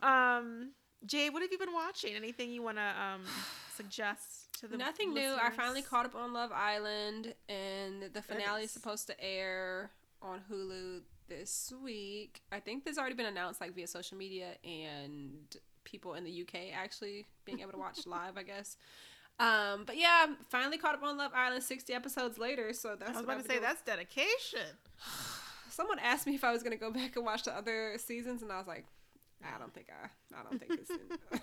Um, Jade, what have you been watching? Anything you want to um suggest to the nothing new. I finally caught up on Love Island, and the finale is Goodness. supposed to air on Hulu this week. I think this already been announced like via social media and people in the UK actually being able to watch live. I guess. Um, but yeah, finally caught up on Love Island 60 episodes later, so that's I was about to say doing. that's dedication. Someone asked me if I was gonna go back and watch the other seasons, and I was like, I don't think I, I don't think it's,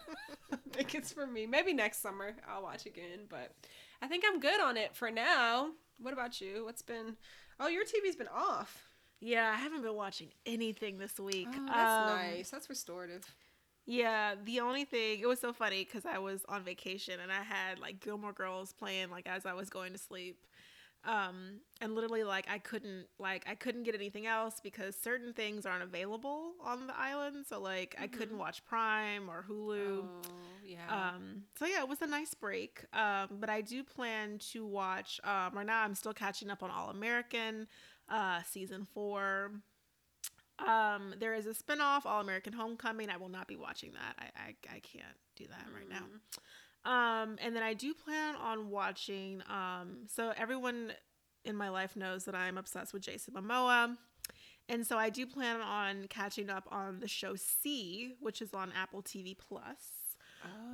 I think it's for me. Maybe next summer I'll watch again, but I think I'm good on it for now. What about you? What's been? Oh, your TV's been off. Yeah, I haven't been watching anything this week. Oh, that's Um, nice. That's restorative. Yeah, the only thing it was so funny because I was on vacation and I had like Gilmore Girls playing like as I was going to sleep, um, and literally like I couldn't like I couldn't get anything else because certain things aren't available on the island. So like I couldn't watch Prime or Hulu. Oh, yeah. Um, so yeah, it was a nice break. Um, but I do plan to watch. Um, right now, I'm still catching up on All American, uh, season four. Um, there is a spinoff, All American Homecoming. I will not be watching that. I I, I can't do that right now. Um, and then I do plan on watching. Um, so everyone in my life knows that I'm obsessed with Jason Momoa. And so I do plan on catching up on the show See, which is on Apple TV Plus.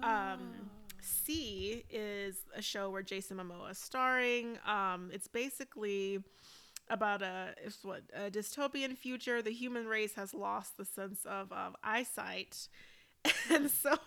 Um, See is a show where Jason Momoa is starring. Um, it's basically about a it's what a dystopian future. The human race has lost the sense of, of eyesight, and so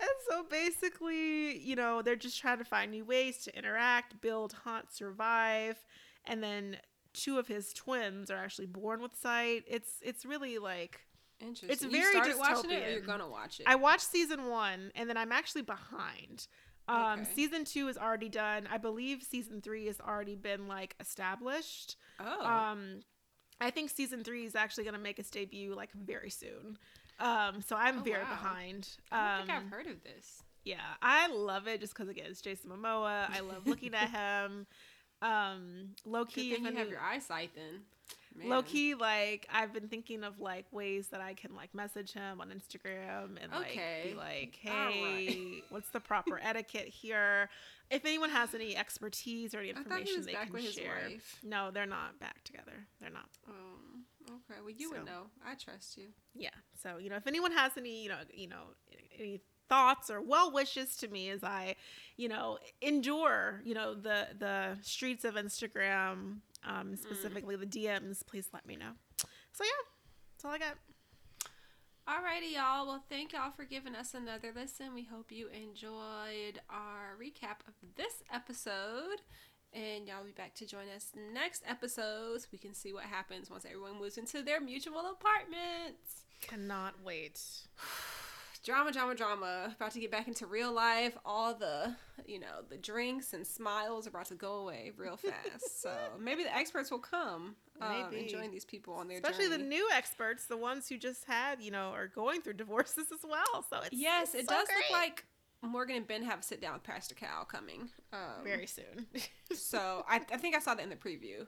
and so basically, you know, they're just trying to find new ways to interact, build, hunt, survive, and then two of his twins are actually born with sight. It's it's really like Interesting. It's you very started watching it, or you're gonna watch it. I watched season one, and then I'm actually behind. Um, Okay. season two is already done. I believe season three has already been like established. oh, Um, I think season three is actually going to make its debut like very soon. Um, so I'm Oh, very wow. behind. I don't Um, think I've heard of this. yeah, I love it just because again it's Jason Momoa. I love looking at him. Um, low Good key, thing if you have your eyesight then. Man. low key, like I've been thinking of like ways that I can like message him on Instagram and like Okay. be like, All right. hey, what's the proper etiquette here? If anyone has any expertise or any information they back can with his share. wife. No, they're not back together. They're not. Um, okay. Well, you would know. I trust you. Yeah. So, you know, if anyone has any, you know, you know, any thoughts or well wishes to me as I, you know, endure, you know, the the streets of Instagram, um, specifically the DMs, please let me know. So yeah, that's all I got. Alrighty, y'all. Well, thank y'all for giving us another listen. We hope you enjoyed our recap of this episode. And y'all be back to join us next episode so we can see what happens once everyone moves into their mutual apartments. Cannot wait. Drama, drama, drama. About to get back into real life. All the, you know, the drinks and smiles are about to go away real fast. so maybe the experts will come um, Maybe. and join these people on their Especially the new experts, the ones who just had, you know, are going through divorces as well. So it's Yes, it's it so does look like Morgan and Ben have a sit down with Pastor Cal coming. Um, very soon. so I, I think I saw that in the preview.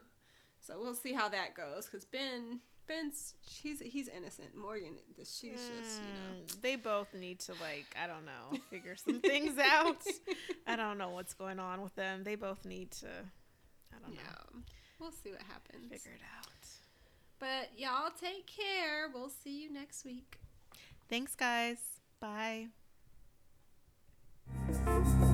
So we'll see how that goes because Ben Ben's he's he's innocent. Morgan she's just you know. Mm, they both need to like I don't know figure some things out. I don't know what's going on with them. They both need to I don't know Yeah, we'll see what happens. figure it out. But y'all take care. We'll see you next week. Thanks guys. Bye. Thank